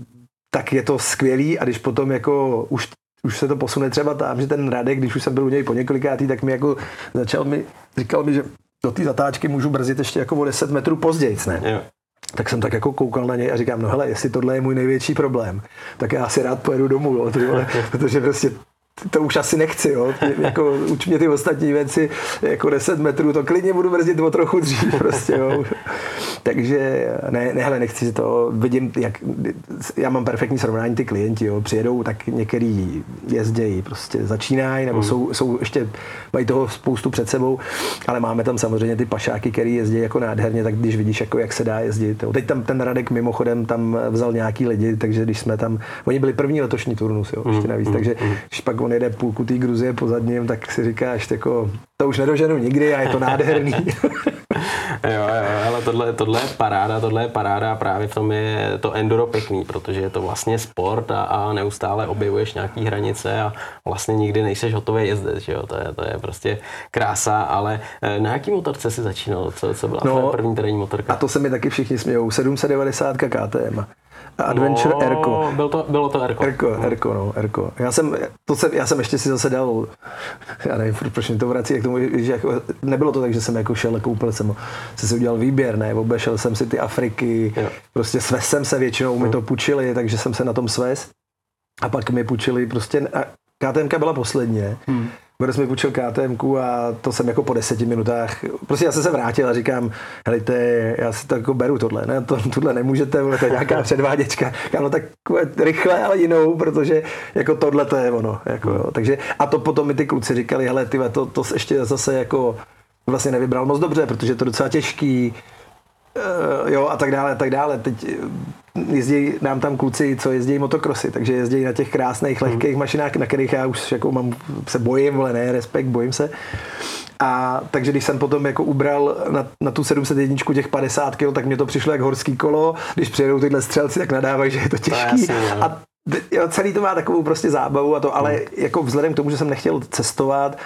tak je to skvělý a když potom jako už už se to posune třeba tam, že ten Radek, když už jsem byl u něj po několikátý, tak mi jako začal mi, říkal mi, že do té zatáčky můžu brzdit ještě jako o 10 metrů později, ne? Jo. tak jsem tak jako koukal na něj a říkám, no hele, jestli tohle je můj největší problém, tak já si rád pojedu domů, jo, protože prostě to už asi nechci, jo. Jako, uč mě ty ostatní věci, jako 10 metrů, to klidně budu brzdit o trochu dřív, prostě, jo. Takže ne, ne, hele, nechci to, vidím, jak, já mám perfektní srovnání, ty klienti, jo, přijedou, tak některý jezdějí, prostě začínají, nebo mm. jsou, jsou, ještě, mají toho spoustu před sebou, ale máme tam samozřejmě ty pašáky, který jezdí jako nádherně, tak když vidíš, jako jak se dá jezdit. Jo. Teď tam ten Radek mimochodem tam vzal nějaký lidi, takže když jsme tam, oni byli první letošní turnus, jo, ještě mm, navíc, mm. takže mm. když pak on jede půlku té Gruzie po zadním, tak si říkáš, jako, to už nedoženu nikdy a je to nádherný. jo, jo, ale tohle, tohle je paráda, tohle je paráda a právě v tom je to enduro pěkný, protože je to vlastně sport a, a neustále objevuješ nějaký hranice a vlastně nikdy nejseš hotový jezdec, že jo, to je, to je prostě krása, ale eh, na jaký motorce jsi začínal, co, co byla no, první terénní motorka? A to se mi taky všichni smějou, 790 KTM. Adventure no, Erko. Byl to, bylo to Erko. Erko, no. Erko, no, Erko. Já jsem, to jsem, já jsem ještě si zase dal, já nevím, proč mi to vrací, jak tomu, že jako, nebylo to tak, že jsem jako šel, koupil jsem, jsem si udělal výběr, ne, obešel jsem si ty Afriky, jo. prostě svez jsem se většinou, mi to půjčili, takže jsem se na tom svez. A pak mi půjčili prostě, KTM byla posledně, hmm. Boris mi půjčil KTM a to jsem jako po deseti minutách, prostě já jsem se vrátil a říkám, helejte, já si to jako beru tohle, ne, to, tohle nemůžete, to je nějaká předváděčka, já no tak rychle, ale jinou, protože jako tohle to je ono, jako jo. takže a to potom mi ty kluci říkali, hele, ty to, to ještě zase jako vlastně nevybral moc dobře, protože to je docela těžký, uh, jo, a tak dále, a tak dále. Teď jezdí nám tam kluci, co jezdí motokrosy, takže jezdí na těch krásných, hmm. lehkých mašinách, na kterých já už jako mám, se bojím, ale ne, respekt, bojím se. A takže když jsem potom jako ubral na, na tu 701 těch 50 kg, tak mě to přišlo jak horský kolo. Když přijedou tyhle střelci, tak nadávají, že je to těžký. To jasný, a jo, celý to má takovou prostě zábavu a to, ale hmm. jako vzhledem k tomu, že jsem nechtěl cestovat,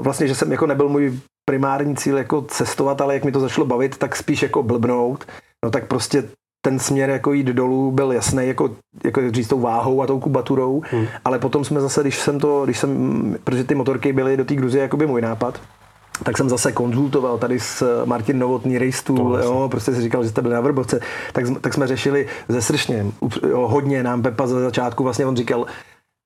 vlastně, že jsem jako nebyl můj primární cíl jako cestovat, ale jak mi to začalo bavit, tak spíš jako blbnout, no tak prostě ten směr jako jít dolů byl jasný, jako, jako říct tou váhou a tou kubaturou, hmm. ale potom jsme zase, když jsem to, když jsem, protože ty motorky byly do té Gruzie jako by můj nápad, tak jsem zase konzultoval tady s Martin Novotný Race Tool, jo, prostě si říkal, že jste byli na Vrbovce, tak, tak jsme řešili ze Sršněm, jo, hodně nám Pepa za začátku, vlastně on říkal,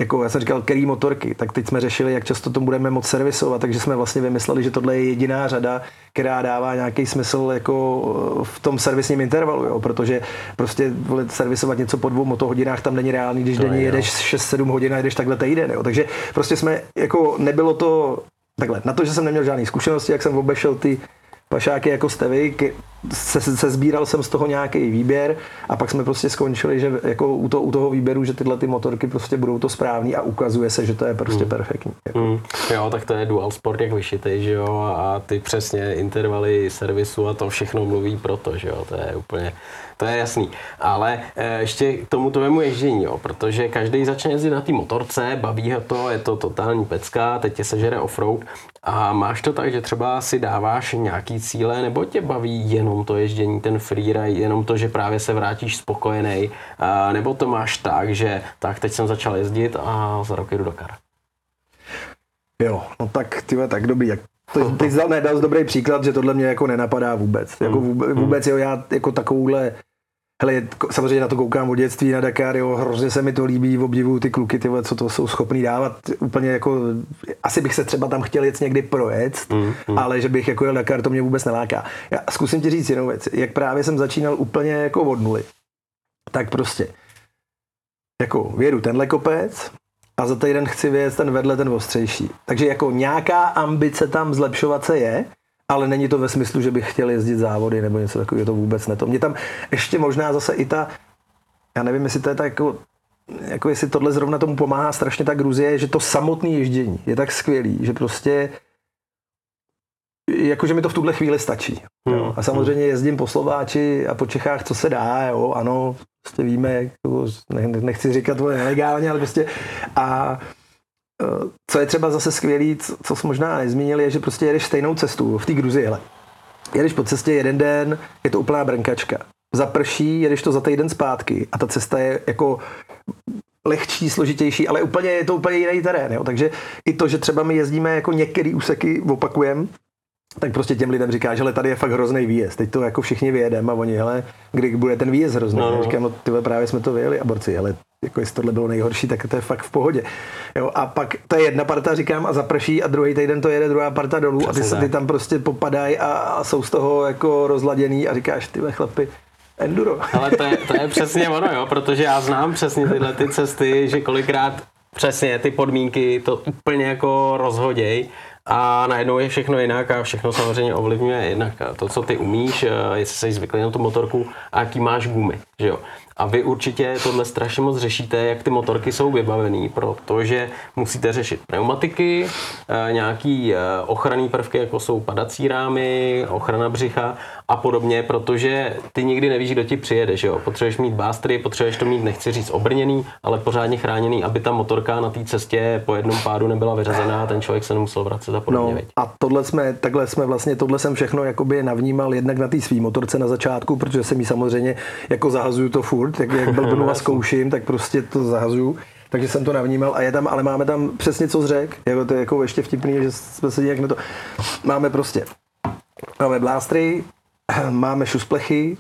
jako já jsem říkal, který motorky, tak teď jsme řešili, jak často to budeme moc servisovat, takže jsme vlastně vymysleli, že tohle je jediná řada, která dává nějaký smysl jako eh, v tom servisním intervalu, jo, protože prostě servisovat něco po dvou motohodinách tam není reálný, když denně jedeš 6-7 hodin a jedeš takhle týden, jo. takže prostě jsme, jako nebylo to takhle, na to, že jsem neměl žádné zkušenosti, jak jsem obešel ty pašáky jako jste vy, se, se sbíral jsem z toho nějaký výběr a pak jsme prostě skončili, že jako u, to, u toho výběru, že tyhle ty motorky prostě budou to správný a ukazuje se, že to je prostě mm. perfektní. Jako. Mm. Jo, tak to je dual sport jak vyšitej, že jo, a ty přesně intervaly servisu a to všechno mluví pro to, že jo, to je úplně to je jasný. Ale e, ještě k tomu tvému ježdění, jo, protože každý začne jezdit na té motorce, baví ho to, je to totální pecka, teď tě sežere offroad a máš to tak, že třeba si dáváš nějaký cíle, nebo tě baví jenom to ježdění, ten freeride, jenom to, že právě se vrátíš spokojený, nebo to máš tak, že tak teď jsem začal jezdit a za rok jdu do kar. Jo, no tak ty tak dobrý, jak to, ty jsi dal, ne, dal dobrý příklad, že tohle mě jako nenapadá vůbec. Jako hmm. vůbec, vůbec jo, já jako takovouhle Hele, samozřejmě na to koukám od dětství na Dakar, jo, hrozně se mi to líbí, obdivuju ty kluky, ty, co to jsou schopní dávat. Úplně jako, asi bych se třeba tam chtěl jet někdy projet, mm, mm. ale že bych jako jel Dakar, to mě vůbec neláká. Já zkusím ti říct jinou věc. Jak právě jsem začínal úplně jako od nuly, tak prostě jako vědu tenhle kopec a za týden chci vědět ten vedle, ten ostřejší. Takže jako nějaká ambice tam zlepšovat se je, ale není to ve smyslu, že bych chtěl jezdit závody nebo něco takového, to vůbec ne to. Mě tam ještě možná zase i ta, já nevím, jestli to je tak jako, jako jestli tohle zrovna tomu pomáhá strašně tak Gruzie, že to samotné ježdění je tak skvělý, že prostě jakože mi to v tuhle chvíli stačí. Hmm. Jo. A samozřejmě jezdím po Slováči a po Čechách, co se dá, jo, ano, prostě víme, jako, nechci říkat to nelegálně, ale prostě a co je třeba zase skvělý, co, co jsme možná nezmínil, je, že prostě jedeš stejnou cestu v té Gruzii, hele. Jedeš po cestě jeden den, je to úplná brnkačka. Zaprší, jedeš to za týden zpátky a ta cesta je jako lehčí, složitější, ale úplně je to úplně jiný terén. Jo? Takže i to, že třeba my jezdíme jako některé úseky opakujeme, tak prostě těm lidem říká, že tady je fakt hrozný výjezd. Teď to jako všichni vyjedeme a oni, hele, kdy bude ten výjezd hrozný. No, no. Říkám, no tyhle, právě jsme to vyjeli, aborci, ale jako jestli tohle bylo nejhorší, tak to je fakt v pohodě. Jo, a pak to je jedna parta, říkám, a zaprší a druhý týden to jede druhá parta dolů Přesně a ty se ty tam prostě popadají a, a, jsou z toho jako rozladěný a říkáš, ty chlapy, enduro. Ale to je, to je přesně ono, jo, protože já znám přesně tyhle ty cesty, že kolikrát přesně ty podmínky to úplně jako rozhoděj a najednou je všechno jinak a všechno samozřejmě ovlivňuje jednak to, co ty umíš, eh, jestli jsi zvyklý na tu motorku a jaký máš gumy, že jo. A vy určitě tohle strašně moc řešíte, jak ty motorky jsou vybavený, protože musíte řešit pneumatiky, eh, nějaký eh, ochranný prvky, jako jsou padací rámy, ochrana břicha a podobně, protože ty nikdy nevíš, kdo ti přijede, že jo. Potřebuješ mít bástry, potřebuješ to mít, nechci říct obrněný, ale pořádně chráněný, aby ta motorka na té cestě po jednom pádu nebyla vyřazená a ten člověk se nemusel vracet a podobně. No, a tohle jsme, takhle jsme vlastně, tohle jsem všechno jakoby navnímal jednak na té svý motorce na začátku, protože jsem mi samozřejmě jako zahazuju to furt, jak, jak blbnu a zkouším, tak prostě to zahazuju takže jsem to navnímal a je tam, ale máme tam přesně co řek, jako to je jako ještě vtipný, že jsme se nějak na to, máme prostě, máme blástry, máme šusplechy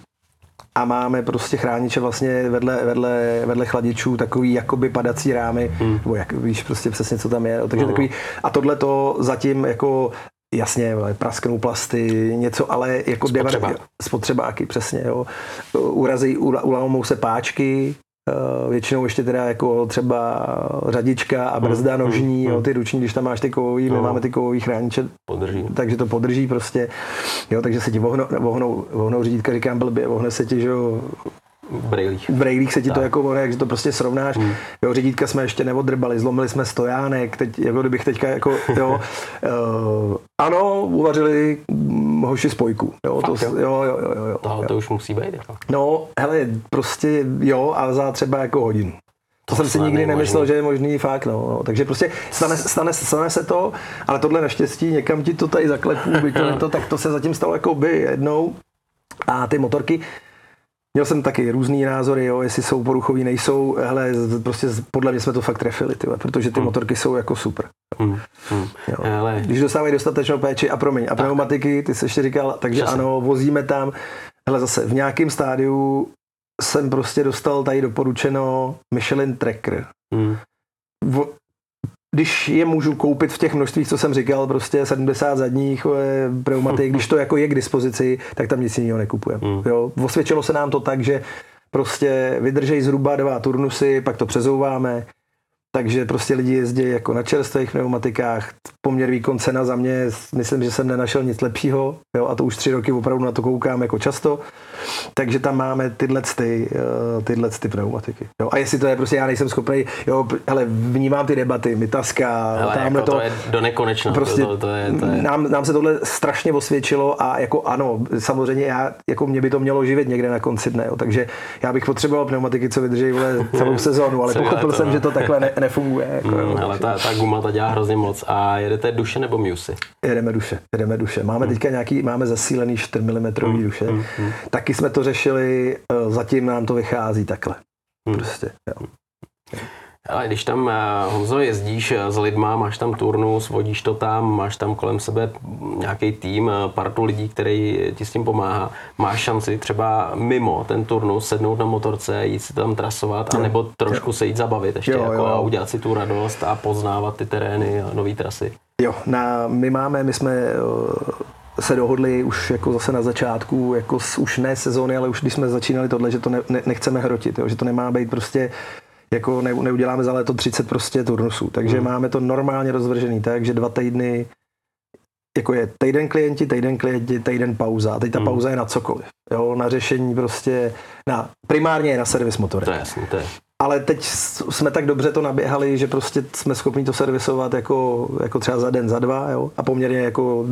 a máme prostě chrániče vlastně vedle, vedle, vedle chladičů, takový jakoby padací rámy, hmm. nebo jak víš prostě přesně, co tam je. Takže no. takový, a tohle to zatím jako Jasně, prasknou plasty, něco, ale jako spotřeba. spotřebáky, přesně, jo. Urazí, ulamou se páčky, Eh, většinou ještě teda jako třeba řadička a brzda mm, nožní, mm, jo, ty ruční, když tam máš ty kovový, no. my máme ty kovový chrániče, podrží. takže to podrží prostě, jo, takže se ti vohnou, vohnou, vohnou řídítka, říkám blbě, vohne se ti, že jo, v brejlích. V brejlích se ti tak. to jako jak to prostě srovnáš. Hmm. Jo, řídítka jsme ještě neodrbali, zlomili jsme stojánek, teď, jako kdybych teďka jako, jo, uh, ano, uvařili hoši spojku. Jo, Fakt, to, jo, jo, jo, jo, to, jo. to už musí být. Jako. No, hele, prostě jo, a za třeba jako hodinu. To, to jsem si nikdy nemyslel, že je možný fakt, no. no. Takže prostě stane, stane, stane, se to, ale tohle naštěstí někam ti to tady zaklepu, by to, to, tak to se zatím stalo jako by jednou. A ty motorky, Měl jsem taky různý názory, jo, jestli jsou poruchový, nejsou, hele, prostě podle mě jsme to fakt trefili, tyhle, protože ty hmm. motorky jsou jako super. Hmm. Hmm. Jo. Hele. Když dostávají dostatečnou péči a promiň, a pneumatiky, ty jsi ještě říkal, takže Přesně. ano, vozíme tam, hele zase v nějakém stádiu jsem prostě dostal tady doporučeno Michelin Tracker. Hmm když je můžu koupit v těch množstvích, co jsem říkal, prostě 70 zadních pneumatik, když to jako je k dispozici, tak tam nic jiného nekupujeme. Mm. Jo? Osvědčilo se nám to tak, že prostě vydržej zhruba dva turnusy, pak to přezouváme, takže prostě lidi jezdí jako na čerstvých pneumatikách. Poměr výkon cena za mě, myslím, že jsem nenašel nic lepšího. Jo, a to už tři roky opravdu na to koukám jako často. Takže tam máme tyhle, ty, eh, tyhle ty pneumatiky. Jo, a jestli to je prostě, já nejsem schopný, jo, hele, vnímám ty debaty, Mitaska, hele, tamhle jako to, to, je do nekonečna. Prostě to, to, je, to je... Nám, nám, se tohle strašně osvědčilo a jako ano, samozřejmě já, jako mě by to mělo živit někde na konci dne, jo, takže já bych potřeboval pneumatiky, co vydrží celou sezónu, ale pochopil jsem, že to takhle ne, nefunguje. Jako, mm, jo, ale ta, ta guma ta dělá hrozně moc. A jedete duše nebo musy? Jedeme duše, jedeme duše. Máme mm. teďka nějaký, máme zasílený 4 mm mm, duše. Mm, mm. Taky jsme to řešili, eh, zatím nám to vychází takhle. Mm. Prostě, jo. Ale když tam, eh, Honzo, jezdíš eh, s lidma, máš tam turnus, vodíš to tam, máš tam kolem sebe nějaký tým, eh, partu lidí, který ti s tím pomáhá, máš šanci třeba mimo ten turnus sednout na motorce, jít si tam trasovat, anebo trošku se jít zabavit ještě jo, jako jo. a udělat si tu radost a poznávat ty terény a nové trasy. Jo, na, my máme, my jsme se dohodli už jako zase na začátku, jako už ne sezóny, ale už když jsme začínali tohle, že to ne, ne, nechceme hrotit, jo, že to nemá být prostě jako ne, neuděláme za léto 30 prostě turnusů. Takže hmm. máme to normálně rozvržený tak, že dva týdny jako je týden klienti, týden klienti, týden pauza. A teď ta hmm. pauza je na cokoliv. Jo, na řešení prostě, na, primárně je na servis motorek. To je jasný, to je ale teď jsme tak dobře to naběhali, že prostě jsme schopni to servisovat jako, jako třeba za den, za dva, jo? a poměrně jako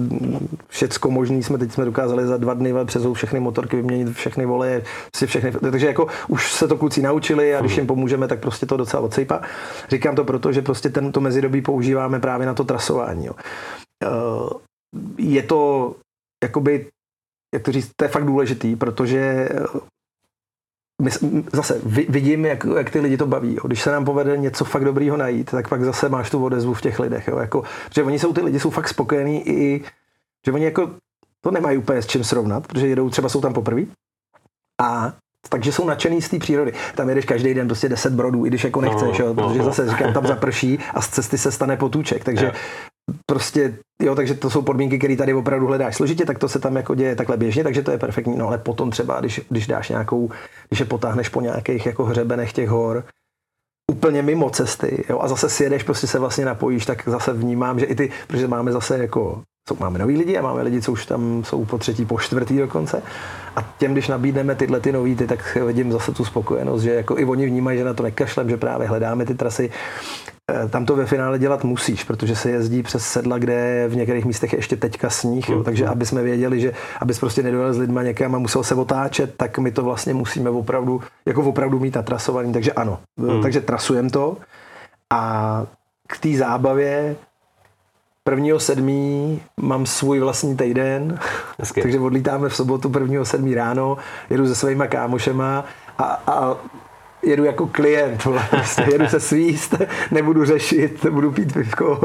všecko možný jsme teď jsme dokázali za dva dny přes všechny motorky vyměnit, všechny voleje, si všechny, takže jako už se to kluci naučili a když jim pomůžeme, tak prostě to docela odsejpá. Říkám to proto, že prostě tento mezidobí používáme právě na to trasování. Jo. Eh, je to jakoby jak to říct, to je fakt důležitý, protože my, zase vidím, jak, jak ty lidi to baví. Jo. Když se nám povede něco fakt dobrýho najít, tak pak zase máš tu odezvu v těch lidech. Jo. Jako, protože oni jsou ty lidi jsou fakt spokojení i Že oni jako to nemají úplně s čím srovnat, protože jedou, třeba jsou tam poprvé. A takže jsou nadšený z té přírody. Tam jedeš každý den prostě 10 brodů, i když jako nechceš, no, jo, protože no, zase říkám, tam zaprší a z cesty se stane potůček. Takže. Prostě, jo, takže to jsou podmínky, které tady opravdu hledáš složitě, tak to se tam jako děje takhle běžně, takže to je perfektní. No ale potom třeba, když, když dáš nějakou, když je potáhneš po nějakých jako hřebenech těch hor, úplně mimo cesty jo, a zase si jedeš, prostě se vlastně napojíš, tak zase vnímám, že i ty, protože máme zase jako jsou, máme nový lidi a máme lidi, co už tam jsou po třetí, po čtvrtý dokonce. A těm, když nabídneme tyhle ty nový, ty, tak vidím zase tu spokojenost, že jako i oni vnímají, že na to nekašlem, že právě hledáme ty trasy. Eh, tam to ve finále dělat musíš, protože se jezdí přes sedla, kde v některých místech je ještě teďka sníh, jo, takže aby jsme věděli, že abys prostě nedojel s lidma někam a musel se otáčet, tak my to vlastně musíme opravdu, jako opravdu mít natrasovaný, takže ano, hmm. takže trasujeme to a k té zábavě prvního sedmí mám svůj vlastní týden, Hezky. takže odlítáme v sobotu prvního sedmí ráno, jedu se svýma kámošema a, a jedu jako klient, vlastně jedu se svíst, nebudu řešit, budu pít pivko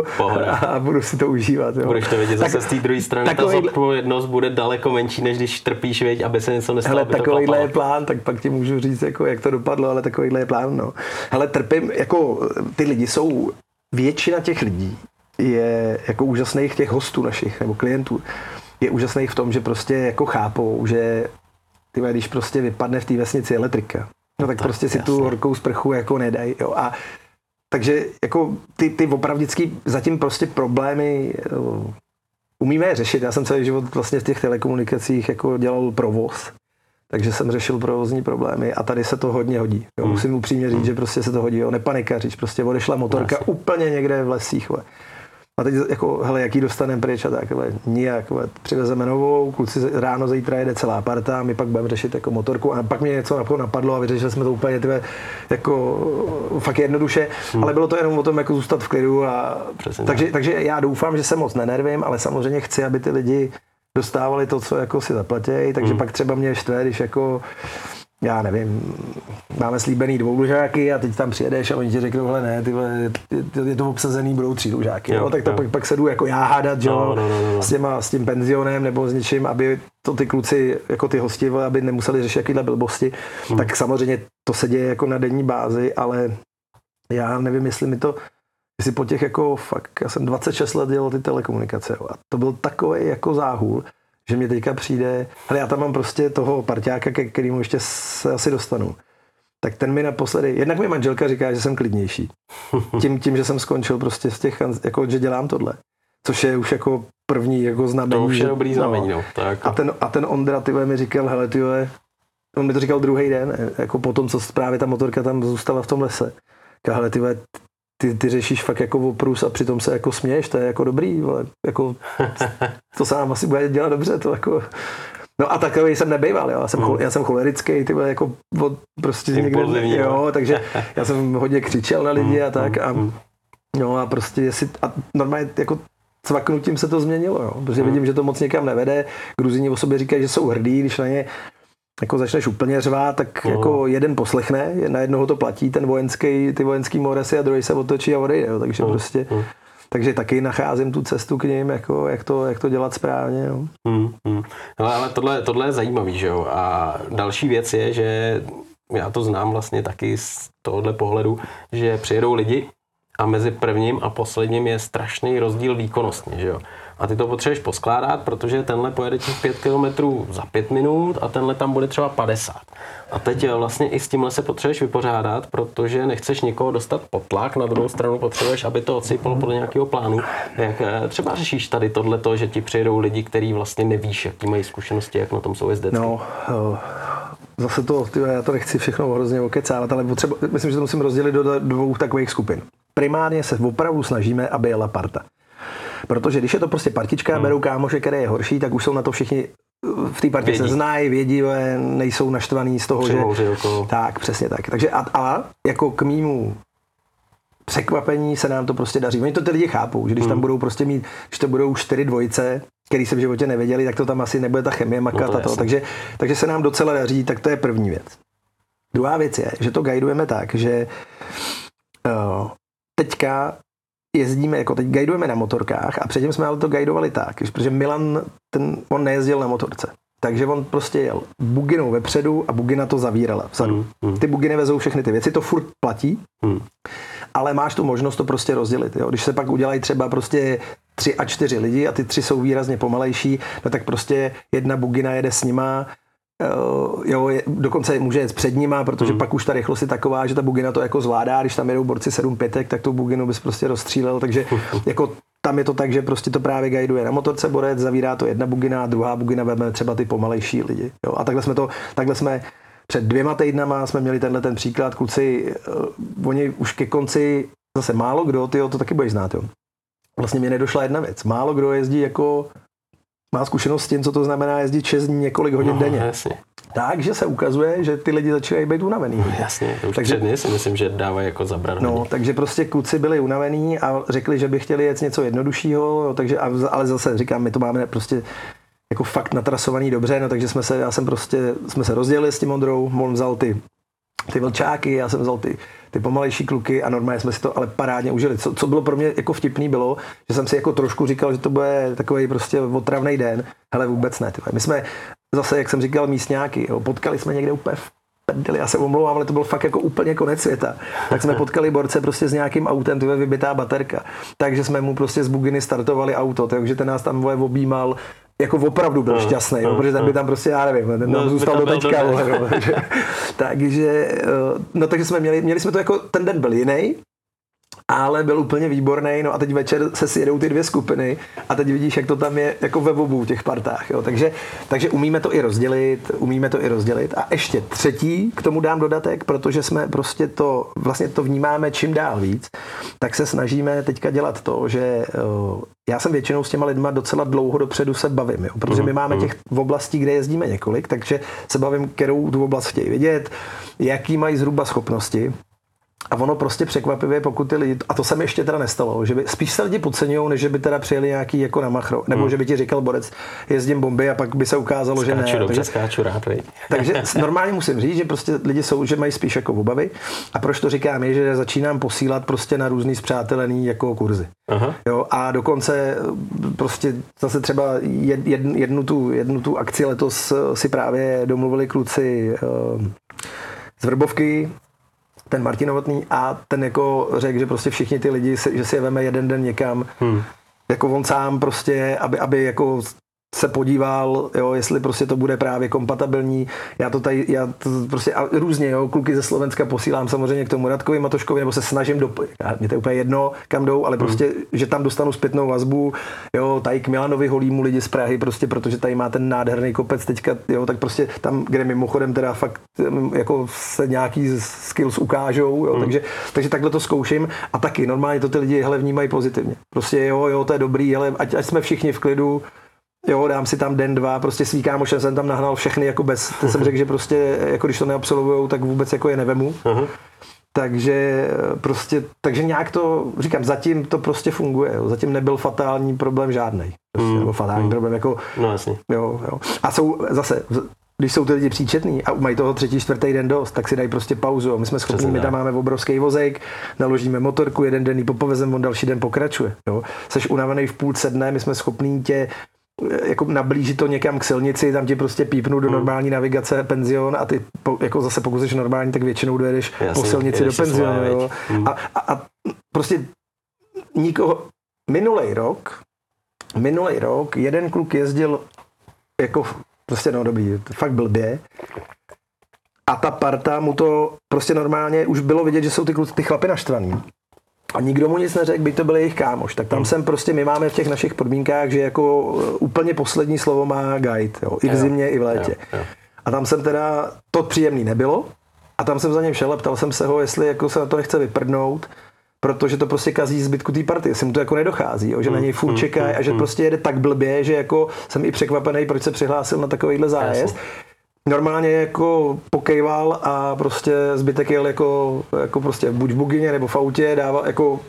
a budu si to užívat. Jo. Budeš to vidět zase z té druhé strany, takový, ta zodpovědnost bude daleko menší, než když trpíš, věď, aby se něco nestalo. Hele, takovýhle je plán, tak pak ti můžu říct, jako, jak to dopadlo, ale takovýhle je plán. No. Hele, trpím, jako ty lidi jsou, většina těch lidí je jako úžasných těch hostů našich nebo klientů, je úžasných v tom, že prostě jako chápou, že ty když prostě vypadne v té vesnici elektrika, no tak, tak prostě si jasný. tu horkou sprchu jako nedají. Jo. A takže jako ty, ty opravdický zatím prostě problémy jo, umíme je řešit. Já jsem celý život vlastně v těch telekomunikacích jako dělal provoz, takže jsem řešil provozní problémy a tady se to hodně hodí. Jo. Hmm. Musím upřímně říct, hmm. že prostě se to hodí. Jo. Nepanikařič, prostě odešla motorka Jasně. úplně někde v lesích. Jo. A teď jako, hele, jaký dostaneme pryč a tak, hele, nijak, hele, přivezeme novou, kluci ráno zítra jede celá parta, my pak budeme řešit jako motorku a pak mě něco napadlo a vyřešili jsme to úplně tyhle, jako fakt jednoduše, hmm. ale bylo to jenom o tom jako zůstat v klidu a takže, takže já doufám, že se moc nenervím, ale samozřejmě chci, aby ty lidi dostávali to, co jako si zaplatí, takže hmm. pak třeba mě štve, když jako já nevím, máme slíbený dvoulužáky a teď tam přijedeš a oni ti řeknou, hele ne, tyhle, je to obsazený, budou tři lužáky. Jo, no, tak to jo. pak, pak se jdu jako já hádat, že no, no, no, no. S, těma, s tím penzionem nebo s něčím, aby to ty kluci, jako ty hosti, aby nemuseli řešit jakýhle blbosti. Hmm. Tak samozřejmě to se děje jako na denní bázi, ale já nevím, jestli mi to, jestli po těch jako fakt, já jsem 26 let dělal ty telekomunikace jo, a to byl takový jako záhul, že mě teďka přijde, ale já tam mám prostě toho parťáka, ke kterému ještě se asi dostanu. Tak ten mi naposledy, jednak mi manželka říká, že jsem klidnější. Tím, tím, že jsem skončil prostě z těch, jako, že dělám tohle. Což je už jako první jako znamení. To už je dobrý znamení, no. no. jako... a, ten, a ten Ondra, ty mi říkal, hele, ty on mi to říkal druhý den, jako po tom, co právě ta motorka tam zůstala v tom lese. Říkal, hele, ty ty, ty řešíš fakt jako oprus a přitom se jako směješ, to je jako dobrý, ale jako to se nám asi bude dělat dobře, to jako No a takový jsem nebejval, jo. Já jsem, mm. já jsem cholerický, ty jako od, prostě někde, jo, takže já jsem hodně křičel na lidi a tak a mm. no a prostě jestli, a normálně jako cvaknutím se to změnilo, jo, protože mm. vidím, že to moc někam nevede. Gruzini o sobě říkají, že jsou hrdí, když na ně jako začneš úplně řvát, tak uh. jako jeden poslechne, na jednoho to platí ten vojenský, ty vojenský moresy a druhý se otočí a odejde, jo. takže uh. prostě uh. Takže taky nacházím tu cestu k ním, jako, jak, to, jak to dělat správně. Jo. Hmm, hmm. Ale, ale tohle, tohle je zajímavý, že jo? A další věc je, že já to znám vlastně taky z tohohle pohledu, že přijedou lidi a mezi prvním a posledním je strašný rozdíl výkonnostně, že jo? A ty to potřebuješ poskládat, protože tenhle pojede těch 5 km za 5 minut a tenhle tam bude třeba 50. A teď eh, vlastně i s tímhle se potřebuješ vypořádat, protože nechceš někoho dostat pod tlak, na druhou stranu potřebuješ, aby to odsypalo podle nějakého plánu. Jak eh, třeba řešíš tady tohle, že ti přijedou lidi, kteří vlastně nevíš, jaký mají zkušenosti, jak na tom jsou jezdecky? No, eh, zase to, tyhle, já to nechci všechno hrozně okecávat, ale potřeba, myslím, že to musím rozdělit do dvou takových skupin. Primárně se opravdu snažíme, aby jela parta. Protože když je to prostě partička, hmm. berou kámoše, který je horší, tak už jsou na to všichni v té partě se znají, vědí, nejsou naštvaný z toho, že... Okolo. Tak, přesně tak. Takže a, a jako k mýmu překvapení se nám to prostě daří. Oni to ty lidi chápou, že když hmm. tam budou prostě mít, když to budou čtyři dvojice, který se v životě nevěděli, tak to tam asi nebude ta chemie makat no to a to. Takže, takže se nám docela daří, tak to je první věc. Druhá věc je, že to guidujeme tak, že uh, teďka jezdíme, jako teď guidujeme na motorkách a předtím jsme ale to guidovali tak, protože Milan, ten, on nejezdil na motorce. Takže on prostě jel buginou vepředu a bugina to zavírala vzadu. Mm, Ty buginy vezou všechny ty věci, to furt platí, mm. ale máš tu možnost to prostě rozdělit. Jo? Když se pak udělají třeba prostě tři a čtyři lidi a ty tři jsou výrazně pomalejší, no tak prostě jedna bugina jede s nima, jo, je, dokonce může jet před nima, protože hmm. pak už ta rychlost je taková, že ta bugina to jako zvládá, když tam jedou borci 7 pětek, tak tu buginu bys prostě rozstřílel, takže jako tam je to tak, že prostě to právě guiduje na motorce borec, zavírá to jedna bugina a druhá bugina veme třeba ty pomalejší lidi. Jo? A takhle jsme to, takhle jsme před dvěma týdnama jsme měli tenhle ten příklad, kluci, uh, oni už ke konci, zase málo kdo, ty to taky budeš znát, jo. Vlastně mě nedošla jedna věc. Málo kdo jezdí jako má zkušenost s tím, co to znamená jezdit 6 dní několik hodin no, denně. Jasně. Takže se ukazuje, že ty lidi začínají být unavený. No, jasně, to už takže, předně si myslím, že dávají jako zabrat. No, takže prostě kluci byli unavení a řekli, že by chtěli jet něco jednoduššího, takže, ale zase říkám, my to máme prostě jako fakt natrasovaný dobře, no takže jsme se, já jsem prostě, jsme se rozdělili s tím Ondrou, on vzal ty, ty vlčáky, já jsem vzal ty, ty pomalejší kluky a normálně jsme si to ale parádně užili. Co, co bylo pro mě jako vtipný bylo, že jsem si jako trošku říkal, že to bude takový prostě otravný den, ale vůbec ne. Tyhle. My jsme zase, jak jsem říkal, místňáky, jo, potkali jsme někde úplně v prdeli, já se omlouvám, ale to byl fakt jako úplně konec světa. Tak jsme potkali borce prostě s nějakým autem, to je vybitá baterka. Takže jsme mu prostě z buginy startovali auto, takže ten nás tam objímal, jako opravdu byl no, šťastný, no, protože ten by tam prostě, já nevím, ten no, zůstal do teďka. No, takže, takže, eh, no takže jsme měli, měli jsme to jako, ten den byl jiný, ale byl úplně výborný. No a teď večer se sjedou ty dvě skupiny a teď vidíš, jak to tam je jako ve obou těch partách. Jo. Takže, takže umíme to i rozdělit, umíme to i rozdělit. A ještě třetí, k tomu dám dodatek, protože jsme prostě to, vlastně to vnímáme čím dál víc, tak se snažíme teďka dělat to, že uh, já jsem většinou s těma lidma docela dlouho dopředu se bavím, jo, protože my mhm, máme mhm. těch v oblastí, kde jezdíme několik, takže se bavím, kterou tu oblast chtějí vidět, jaký mají zhruba schopnosti, a ono prostě překvapivě, pokud ty lidi, a to se mi ještě teda nestalo, že by spíš se lidi podceňují, než by teda přijeli nějaký jako na machro, nebo hmm. že by ti říkal borec, jezdím bomby a pak by se ukázalo, skáču, že ne. Dobře, takže, skáču rád, vej. takže normálně musím říct, že prostě lidi jsou, že mají spíš jako obavy. A proč to říkám, je, že začínám posílat prostě na různý zpřátelený jako kurzy. Aha. Jo, a dokonce prostě zase třeba jed, jed, jednu, tu, jednu tu akci letos si právě domluvili kluci uh, z Vrbovky, ten Martin Novotný a ten jako řekl, že prostě všichni ty lidi, že si je veme jeden den někam, hmm. jako on sám prostě, aby, aby jako se podíval, jo, jestli prostě to bude právě kompatibilní. Já to tady, já to prostě a různě, jo, kluky ze Slovenska posílám samozřejmě k tomu Radkovi Matoškovi, nebo se snažím do, mě to je úplně jedno, kam jdou, ale prostě, mm. že tam dostanu zpětnou vazbu, jo, tady k Milanovi holímu lidi z Prahy, prostě protože tady má ten nádherný kopec teďka, jo, tak prostě tam, kde mimochodem teda fakt jako se nějaký skills ukážou, jo, mm. takže, takže takhle to zkouším a taky normálně to ty lidi hele vnímají pozitivně. Prostě jo, jo, to je dobrý, ale ať, ať jsme všichni v klidu, Jo, dám si tam den, dva, prostě svý kámošem jsem tam nahnal všechny jako bez, to jsem řekl, že prostě, jako když to neabsolvujou, tak vůbec jako je nevemu. Uh-huh. Takže prostě, takže nějak to, říkám, zatím to prostě funguje, jo. zatím nebyl fatální problém žádný. Prostě, mm. Nebo fatální mm. problém jako, no jasně. Jo, jo. A jsou zase, když jsou ty lidi příčetní a mají toho třetí, čtvrtý den dost, tak si dají prostě pauzu. My jsme schopni, my tam máme obrovský vozejk, naložíme motorku, jeden den ji popovezem, on další den pokračuje. Jo. Seš unavený v půlce dne, my jsme schopní tě jako nablížit to někam k silnici, tam ti prostě pípnu do hmm. normální navigace penzion a ty po, jako zase pokud jsi normální, tak většinou dojedeš Jasně, po silnici do penzionu. Jo. Hmm. A, a, a prostě nikoho, minulý rok, minulý rok jeden kluk jezdil jako prostě no dobrý, fakt blbě a ta parta mu to prostě normálně už bylo vidět, že jsou ty, kluci, ty chlapy naštvaný a nikdo mu nic neřekl, by to byl jejich kámoš. Tak tam hmm. jsem prostě, my máme v těch našich podmínkách, že jako uh, úplně poslední slovo má guide, jo, i v zimě, i v létě. Jo, jo. A tam jsem teda, to příjemný nebylo, a tam jsem za něm šel a ptal jsem se ho, jestli jako se na to nechce vyprdnout, protože to prostě kazí zbytku té party, jestli mu to jako nedochází, jo, že na něj furt hmm, čeká hmm, a že prostě jede tak blbě, že jako jsem i překvapený, proč se přihlásil na takovýhle zájezd normálně jako pokejval a prostě zbytek jel jako, jako prostě buď v bugině nebo v autě, dával jako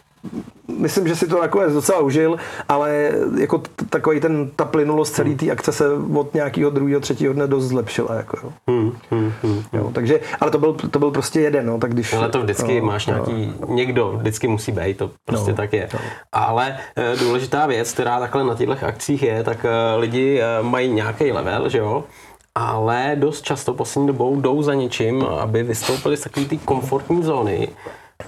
myslím, že si to nakonec docela užil, ale jako takový ten, ta plynulost celý té akce se od nějakého druhého, třetího dne dost zlepšila. Jako, jo. Hmm, hmm, hmm. Jo, takže, ale to byl, to byl prostě jeden, no, tak když... Ale to vždycky no, máš nějaký, někdo vždycky musí být, to prostě No, tak je. no. Ale eh, důležitá věc, která takhle na těchto akcích je, tak eh, lidi eh, mají nějaký level, že jo? Ale dost často poslední dobou jdou za něčím, aby vystoupili z takové té komfortní zóny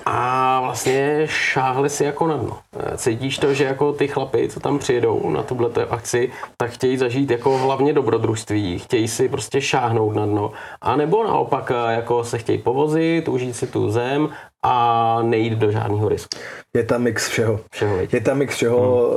a vlastně šáhli si jako na dno. Cítíš to, že jako ty chlapy, co tam přijedou na tuhle akci, tak chtějí zažít jako hlavně dobrodružství, chtějí si prostě šáhnout na dno, a nebo naopak jako se chtějí povozit, užít si tu zem a nejít do žádného risku. Je tam mix všeho. Všeho? Je tam mix všeho.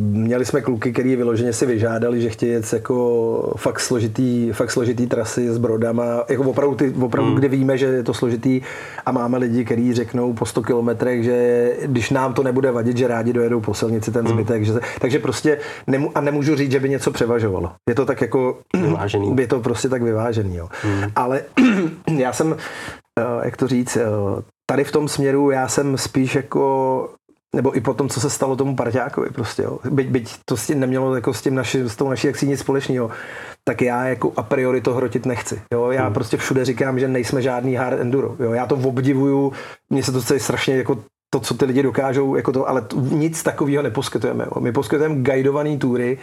Měli jsme kluky, který vyloženě si vyžádali, že chtějí jet jako fakt složitý, fakt složitý trasy s brodama, jako opravdu, ty, opravdu Hmm. kde víme, že je to složitý a máme lidi, kteří řeknou po 100 kilometrech, že když nám to nebude vadit, že rádi dojedou po silnici ten Hmm. zbytek. Že, se- takže prostě nemu, a nemůžu říct, že by něco převažovalo. Je to tak jako Vyvážený. je to prostě tak vyvážený. Jo. Ale já jsem, eh, jak to říct, eh, tady v tom směru já jsem spíš jako nebo i po tom, co se stalo tomu parťákovi prostě, jo. Byť, byť to s tím nemělo jako s, tím naši, s tou naší akcí nic společného, tak já jako a priori to hrotit nechci. Jo. Já prostě všude říkám, že nejsme žádný hard enduro. Jo. Já to obdivuju, mně se to chce strašně jako to, co ty lidi dokážou, jako to, ale t- nic takového neposkytujeme. Jo. My poskytujeme guidované tury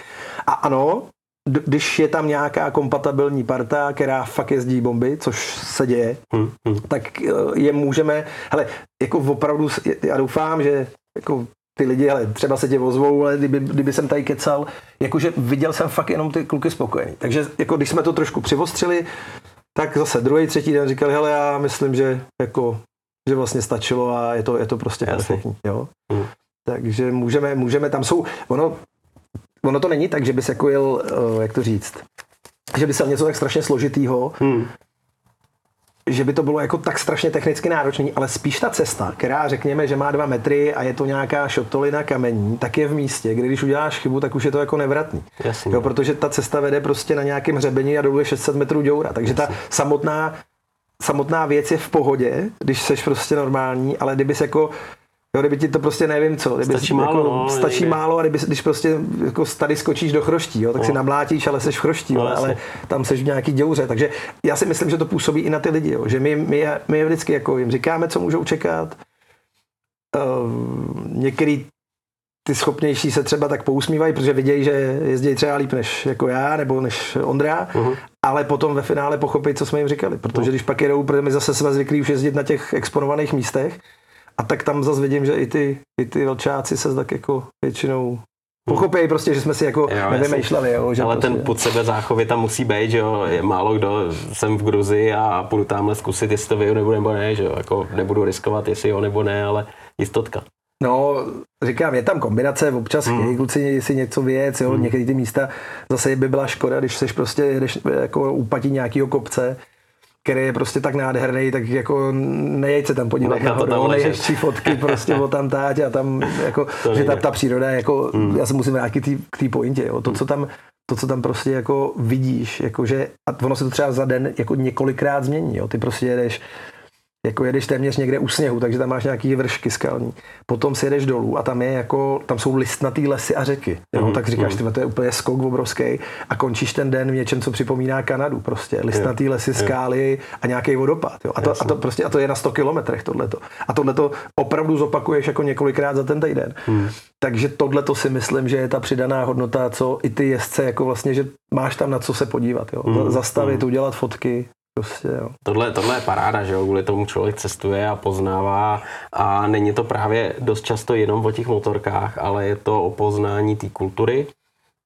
a ano, když je tam nějaká kompatibilní parta, která fakt jezdí bomby, což se děje, Hmm, hmm. tak eh, je můžeme, hele, jako opravdu, já doufám, že jako ty lidi, ale třeba se tě ozvou, ale kdyby, kdyby jsem tady kecal, jakože viděl jsem fakt jenom ty kluky spokojený. Takže jako když jsme to trošku přivostřili, tak zase druhý, třetí den říkali, hele, já myslím, že jako že vlastně stačilo a je to, je to prostě perfektní. Jo? Hmm. Takže můžeme, můžeme, tam jsou, ono, ono to není tak, že bys jako jel, eh, jak to říct, že by se něco tak strašně složitýho, Hmm. že by to bylo jako tak strašně technicky náročný, ale spíš ta cesta, která řekněme, že má dva metry a je to nějaká šotolina kamení, tak je v místě, kde když uděláš chybu, tak už je to jako nevratný. Jasně. Jo, protože ta cesta vede prostě na nějakém hřebení a dolů je 600 metrů děura. Takže ta samotná, samotná věc je v pohodě, když seš prostě normální, ale kdybys jako Jo, kdyby ti to prostě nevím co. Kdyby Stačí málo, jako, no, stačí nejde. málo a kdyby, když prostě jako tady skočíš do chroští, jo, tak si No. namlátíš, ale seš v chroští, No, ale, ale tam seš v nějaký děuře. Takže já si myslím, že to působí i na ty lidi, jo, že my, my, my je vždycky jako jim říkáme, co můžou čekat. Uh, některý ty schopnější se třeba tak pousmívají, protože vidějí, že jezdí třeba líp než jako já nebo než Ondra, Mhm. ale potom ve finále pochopí, co jsme jim říkali. Protože když pak jedou, protože my zase jsme zvyklí už jezdit na těch exponovaných místech, a tak tam zase vidím, že i ty, i ty velčáci se tak jako většinou pochopí prostě, že jsme si jako Jo, nevymýšleli. Jo, že Ale prostě, ten pod sebe záchovy tam musí být, že jo, je málo kdo, jsem v Gruzi a půjdu tamhle zkusit, jestli to vyjdu nebo, nebo ne, že jo, jako nebudu riskovat, jestli jo nebo ne, ale jistotka. No, říkám, je tam kombinace, občas Hmm. hmm. chtějí kluci si něco věc, jo, hmm. některé ty místa, zase by byla škoda, když seš prostě jedeš jako úpatí nějakého kopce, který je prostě tak nádherný, tak jako nejeď se tam podívat no, ležet. nejhezčí fotky prostě o tam táť a tam jako, To že ta, ta příroda je jako, Hmm. hmm. já se musím vrátit k té- k té pointě, jo, to, co tam to, co tam prostě jako vidíš, jakože, a ono se to třeba za den jako několikrát změní, jo, ty prostě jedeš jako jedeš téměř někde u sněhu, takže tam máš nějaký vršky skalní. Potom si jedeš dolů a tam je jako, tam jsou listnatý lesy a řeky. Jo? Mhm, Tak říkáš, tyhle, to je úplně skok obrovský a končíš ten den v něčem, co připomíná Kanadu. Prostě listnatý lesy, skály a nějaký vodopád. Jo? A, to, a, to prostě, a to je na 100 kilometrech tohleto. A tohleto opravdu zopakuješ jako několikrát za ten týden. Hmm. Takže tohleto si myslím, že je ta přidaná hodnota, co i ty jezdce, jako vlastně, že máš tam na co se podívat. Jo? Mhm, Zastavit, udělat fotky. Prostě, jo. Tohle, tohle je paráda, že jo, kvůli tomu člověk cestuje a poznává a není to právě dost často jenom o těch motorkách, ale je to o poznání té kultury,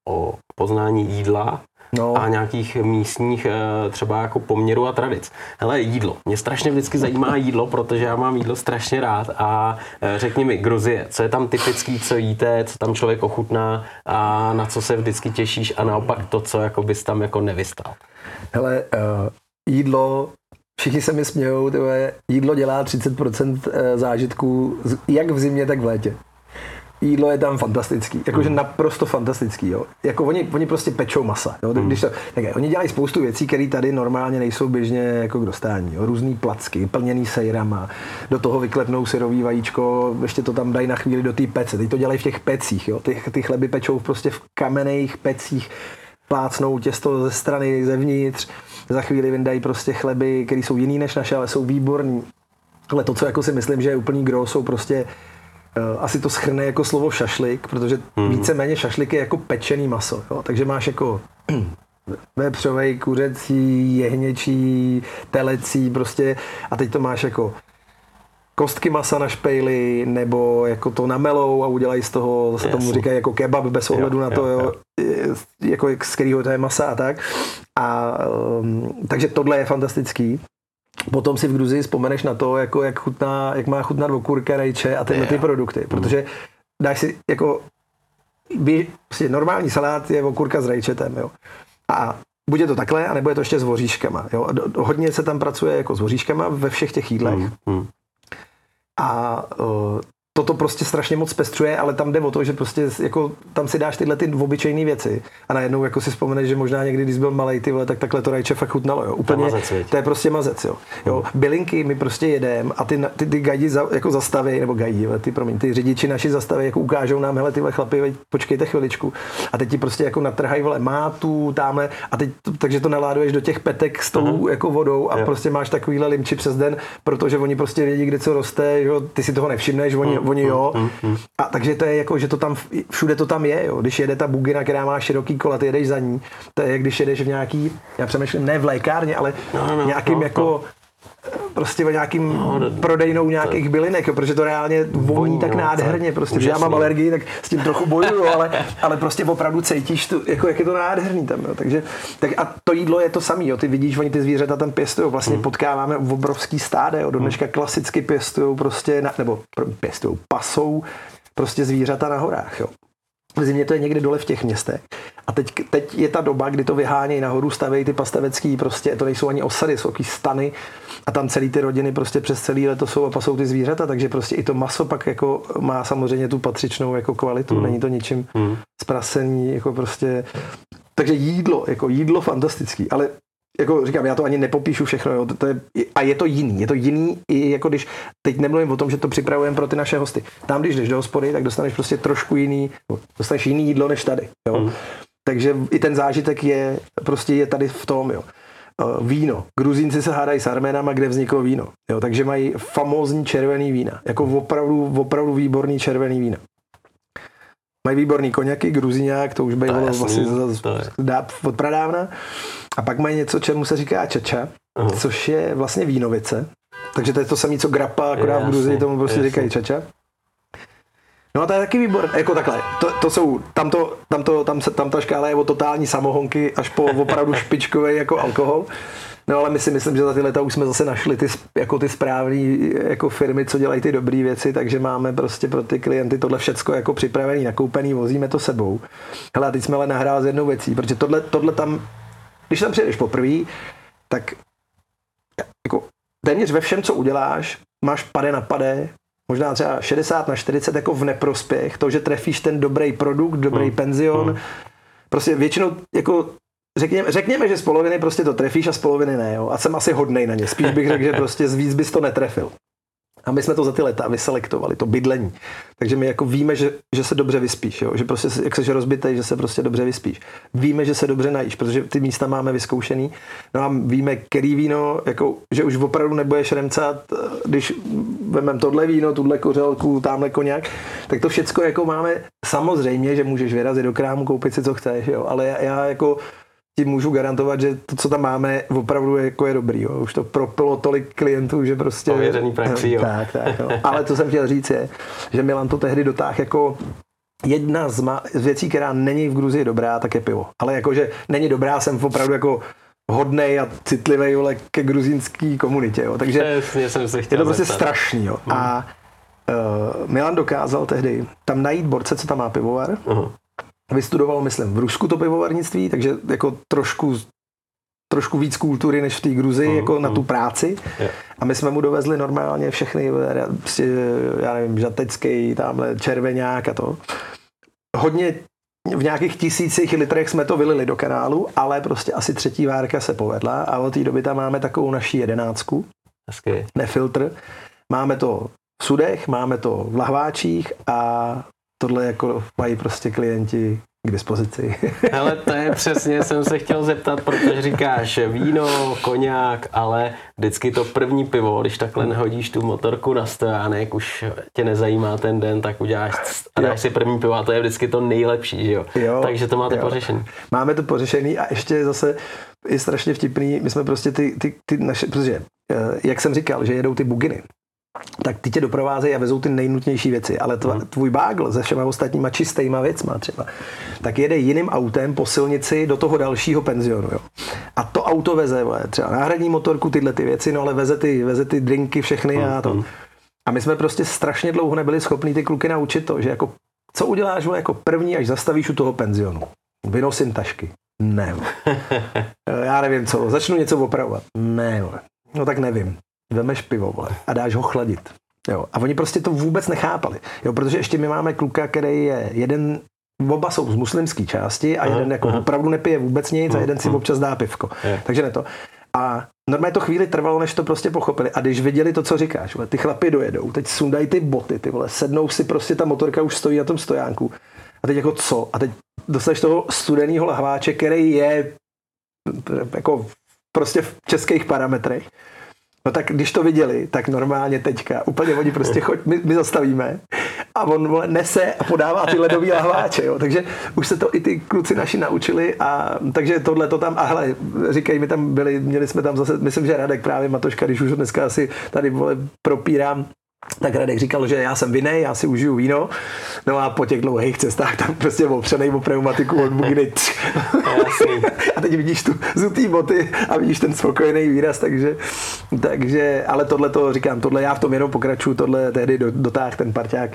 o poznání jídla No. a nějakých místních eh, třeba jako poměrů a tradic. Hele, jídlo. Mě strašně vždycky zajímá jídlo, protože já mám jídlo strašně rád a eh, řekni mi, Gruzie, co je tam typický, co jíte, co tam člověk ochutná a na co se vždycky těšíš a naopak to, co jako bys tam jako nevystal. Hele, uh, jídlo, všichni se mi smějou, tyhle, jídlo dělá 30% eh, zážitků jak v zimě, tak v létě. jídlo je tam fantastický, jakože mm. naprosto fantastický, jo. Jako oni, oni prostě pečou masa, jo. Mm. Když to, tak, oni dělají spoustu věcí, které tady normálně nejsou běžně jako k dostání, jo. Různý placky, plněný sejrama, do toho vyklepnou syrový vajíčko, ještě to tam dají na chvíli do té pece, teď to dělají v těch pecích, jo. Ty, ty chleby pečou prostě v kamenných pecích, plácnou těsto ze strany zevnitř, za chvíli vyndají prostě chleby, které jsou jiný než naše, ale jsou výborní. Ale to, co jako si myslím, že je úplný gro, jsou prostě uh, asi to schrne jako slovo šašlik, protože mm. víceméně šašlik je jako pečený maso. Jo? Takže máš jako vepřovej, kuřecí, jehněčí, telecí prostě a teď to máš jako kostky masa na špejli, nebo jako to namelou a udělají z toho, zase tomu říkají jako kebab bez ohledu jo, na to, jo, jo. jako z kterého to je masa a tak. A, um, takže tohle je fantastický. Potom si v Gruzii vzpomeneš na to, jako jak, chutná, jak má chutnat okurka, rejče a tyhle ty produkty, mm. protože dáš si jako by, prostě normální salát je okurka s rejčetem, jo. A buď je to takhle, anebo je to ještě s voříškama. Jo. Hodně se tam pracuje jako s voříškama ve všech těch jídlech. Mm, mm. A uh, toto prostě strašně moc pestřuje, ale tam jde o to, že prostě jako tam si dáš tyhle ty obyčejné věci a najednou jako si vzpomeneš, že možná někdy, když byl malý ty vole, tak takhle to rajče fakt chutnalo, jo. Úplně, mazec, to je prostě mazec, jo. jo. Hmm. Bylinky my prostě jedem a ty, ty, ty gajdi za, jako zastaví, nebo gajdi, ty, promiň, ty řidiči naši zastaví, jako ukážou nám, hele, tyhle chlapi, počkejte chviličku. A teď ti prostě jako natrhají, vole, mátu, tamhle, a teď, takže to naláduješ do těch petek s tou uh-huh. jako vodou a jo. prostě máš takovýhle limči přes den, protože oni prostě vědí, kde co roste, jo, ty si toho nevšimneš, oni, uh-huh. Oni jo, uh-huh a takže to je jako, že to tam, všude to tam je, jo. Když jede ta bugina, která má široký kola, ty jedeš za ní, to je, když jedeš v nějaký, já přemýšlím, ne v lékárně, ale no, no, nějakým no, jako no prostě o nějakým no, prodejnou nějakých bylinek, jo, protože to reálně voní tak no, nádherně, prostě, že já mám alergii, tak s tím trochu bojuju, ale, ale prostě opravdu cítíš, tu, jako, jak je to nádherný tam, jo, takže, tak a to jídlo je to samé, jo, ty vidíš, oni ty zvířata tam pěstují, vlastně mm. potkáváme v obrovský stáde, jo, do dneška klasicky pěstují prostě, na, nebo pěstují, pasou prostě zvířata na horách, jo. V zimě to je někde dole v těch městech. A teď, teď je ta doba, kdy to vyhánějí nahoru, stavějí ty pastavecký, prostě to nejsou ani osady, jsou stany a tam celý ty rodiny prostě přes celý leto jsou a pasou ty zvířata, takže prostě i to maso pak jako má samozřejmě tu patřičnou jako kvalitu, mm. není to ničím mm. zprasení, jako prostě takže jídlo, jako jídlo fantastický, ale jako říkám, já to ani nepopíšu všechno, jo, to je, a je to jiný, je to jiný i jako když, teď nemluvím o tom, že to připravujeme pro ty naše hosty. Tam, když jdeš do hospody, tak dostaneš prostě trošku jiný, dostaneš jiný jídlo než tady, jo. Mm. Takže i ten zážitek je, prostě je tady v tom, jo. Uh, víno. Gruzínci se hádají s Arménama, kde vzniklo víno. Jo, takže mají famózní červený vína. Jako opravdu, opravdu výborný červený vína. Mají výborný koněky, gruzíňák, to už bylo vlastně od pradávna. A pak mají něco, čemu se říká čača, uh-huh. což je vlastně vínovice. Takže to je to samé, co grappa, akorát v Gruzii tomu prostě jasný. říkají čača. No a to je taky výbor, jako takhle, to, to jsou, tam, to, tam, to, tam, se, tam ta škála je o totální samohonky až po opravdu špičkový jako alkohol. No ale my si myslím, že za ty leta už jsme zase našli ty, jako ty správné jako firmy, co dělají ty dobré věci, takže máme prostě pro ty klienty tohle všecko jako připravený, nakoupený, vozíme to sebou. Hele, a teď jsme ale nahráli s jednou věcí, protože tohle, tohle tam, když tam přijdeš poprvé, tak jako téměř ve všem, co uděláš, máš pade na pade, možná třeba 60 na 40 jako v neprospěch, to, že trefíš ten dobrý produkt, dobrý hmm. penzion, hmm. prostě většinou jako Řekněme, řekněme, že z poloviny prostě to trefíš a z poloviny ne. Jo? A jsem asi hodnej na ně. Spíš bych řekl, že prostě z víc bys to netrefil. A my jsme to za ty leta vyselektovali, to bydlení. Takže my jako víme, že, že se dobře vyspíš, jo? že prostě jak jsi rozbitej, že se prostě dobře vyspíš. Víme, že se dobře najíš, protože ty místa máme vyzkoušený. No a víme, který víno, jako, že už opravdu nebudeš remcat, když vememe tohle víno, tuhle kořelku, tamhle koněk, tak to všecko jako máme. Samozřejmě, že můžeš vyrazit do krámu, koupit si, co chceš, jo? ale já, já jako ti můžu garantovat, že to, co tam máme, opravdu je, jako je dobrý. Jo. Už to propilo tolik klientů, že prostě... Ověřený praxi, jo. Tak, tak. Jo. Ale to jsem chtěl říct je, že Milan to tehdy dotáhl jako jedna z, ma- z věcí, která není v Gruzii dobrá, tak je pivo. Ale jakože není dobrá, jsem opravdu jako hodnej a citlivý vole, ke gruzínský komunitě. Jo. Takže Přesně, jsem se chtěl je to prostě zeptat. strašný. Jo. Hmm. A uh, Milan dokázal tehdy tam najít borce, co tam má pivovar. Uh-huh vystudoval, myslím, v Rusku to pivovarnictví, takže jako trošku trošku víc kultury než v té Gruzi, mm, jako mm. na tu práci. Jo. A my jsme mu dovezli normálně všechny, já nevím, žatecký, tamhle červeňák a to. Hodně v nějakých tisících litrech jsme to vylili do kanálu, ale prostě asi třetí várka se povedla a od té doby tam máme takovou naší jedenáctku. Hezky. Nefiltr. Máme to v sudech, máme to v lahváčích a tohle jako mají prostě klienti k dispozici. Ale to je přesně, jsem se chtěl zeptat, protože říkáš víno, koněk, ale vždycky to první pivo, když takhle nehodíš tu motorku na stojánek, už tě nezajímá ten den, tak uděláš a dáš si první pivo a to je vždycky to nejlepší, že jo? jo Takže to máte jo. pořešený. Máme to pořešený a ještě zase je strašně vtipný, my jsme prostě ty, ty, ty naše, protože eh, jak jsem říkal, že jedou ty buginy, tak ty tě doprovázejí a vezou ty nejnutnější věci, ale tva, Mhm. tvůj bágl se všema ostatníma čistýma věcma třeba, tak jede jiným autem po silnici do toho dalšího penzionu. Jo. A to auto veze vole, třeba náhradní motorku, tyhle ty věci, no ale veze ty, veze ty drinky všechny a to. A my jsme prostě strašně dlouho nebyli schopni ty kluky naučit to, že jako co uděláš vole, jako první, až zastavíš u toho penzionu? Vynosím tašky. Ne. vole. Já nevím co, začnu něco opravovat. Ne. Vole. No tak nevím. Vemeš pivo vole, a dáš ho chladit. Jo. A oni prostě to vůbec nechápali. Jo, protože ještě my máme kluka, který je jeden Oba jsou z muslimské části a jeden jako opravdu nepije vůbec nic a jeden si občas dá pivko. Je. Takže ne to. A normálně to chvíli trvalo, než to prostě pochopili. A když viděli to, co říkáš, vole, ty chlapi dojedou, teď sundají ty boty, ty vole, sednou si prostě, ta motorka už stojí na tom stojánku. A teď jako co? A teď dostaneš toho studeného lahváče, který je jako prostě v českých parametrech. No tak když to viděli, tak normálně teďka úplně oni prostě choď, my, my zastavíme a on nese a podává ty ledový lahváče, jo. takže už se to i ty kluci naši naučili a takže tohle to tam, a hele, říkají mi tam byli, měli jsme tam zase, myslím, že Radek právě Matoška, když už ho dneska asi tady vole, propírám, tak Radek říkal, že já jsem vinej, já si užiju víno, no a po těch dlouhých cestách tam prostě opřenej o pneumatiku od bugny. A teď vidíš tu zutý boty a vidíš ten spokojený výraz, takže, takže ale tohle to říkám, tohle já v tom jenom pokračuju, tohle tehdy do- dotáhl ten parťák,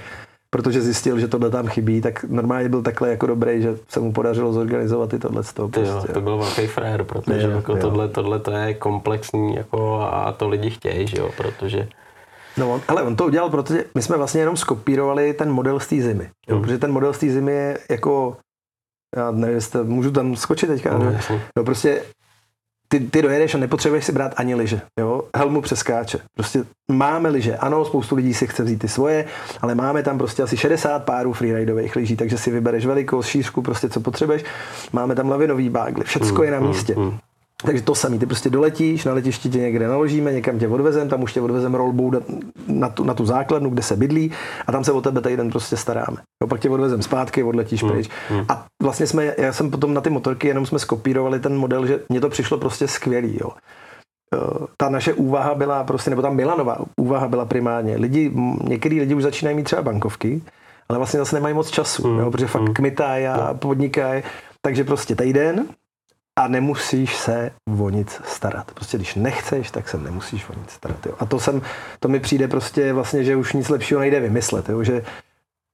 protože zjistil, že tohle tam chybí, tak normálně byl takhle jako dobrý, že se mu podařilo zorganizovat i tohle z toho. Ty jo, Prostě. to byl velký frér, protože Jo, jako jo. tohle, tohle to je komplexní jako a to lidi chtějí, že jo, protože No, on, ale on to udělal, protože my jsme vlastně jenom skopírovali ten model z té zimy. Jo, Hmm. Protože ten model z té zimy je jako, já nevím, jestli, můžu tam skočit teďka? no, No, no prostě ty, ty dojedeš a nepotřebuješ si brát ani liže. Jo? Helmu přeskáče. Prostě máme liže. Ano, spoustu lidí si chce vzít ty svoje, ale máme tam prostě asi 60 párů freeridových lyží, takže si vybereš velikost, šířku, prostě co potřebuješ. Máme tam lavinový bágly, všecko je na místě. mm. Takže to samý, ty prostě doletíš, na letišti tě někde naložíme, někam tě odvezem, tam už tě odvezem rolbou na- na tu, na tu základnu, kde se bydlí a tam se o tebe týden prostě staráme. Jo, pak tě odvezem zpátky, odletíš Hmm, pryč. A vlastně jsme, já jsem potom na ty motorky jenom jsme skopírovali ten model, že mně to přišlo prostě skvělý. Jo. Eh, Ta naše úvaha byla prostě, nebo ta Milanová úvaha byla primárně. Lidi, některý lidi už začínají mít třeba bankovky, ale vlastně zase nemají moc času, Hmm, jo, protože fakt hmm. kmitají a podnikají. Takže prostě týden a nemusíš se o nic starat. Prostě když nechceš, tak se nemusíš o nic starat. Jo. A to, jsem, to mi přijde prostě vlastně, že už nic lepšího nejde vymyslet. Jo. Že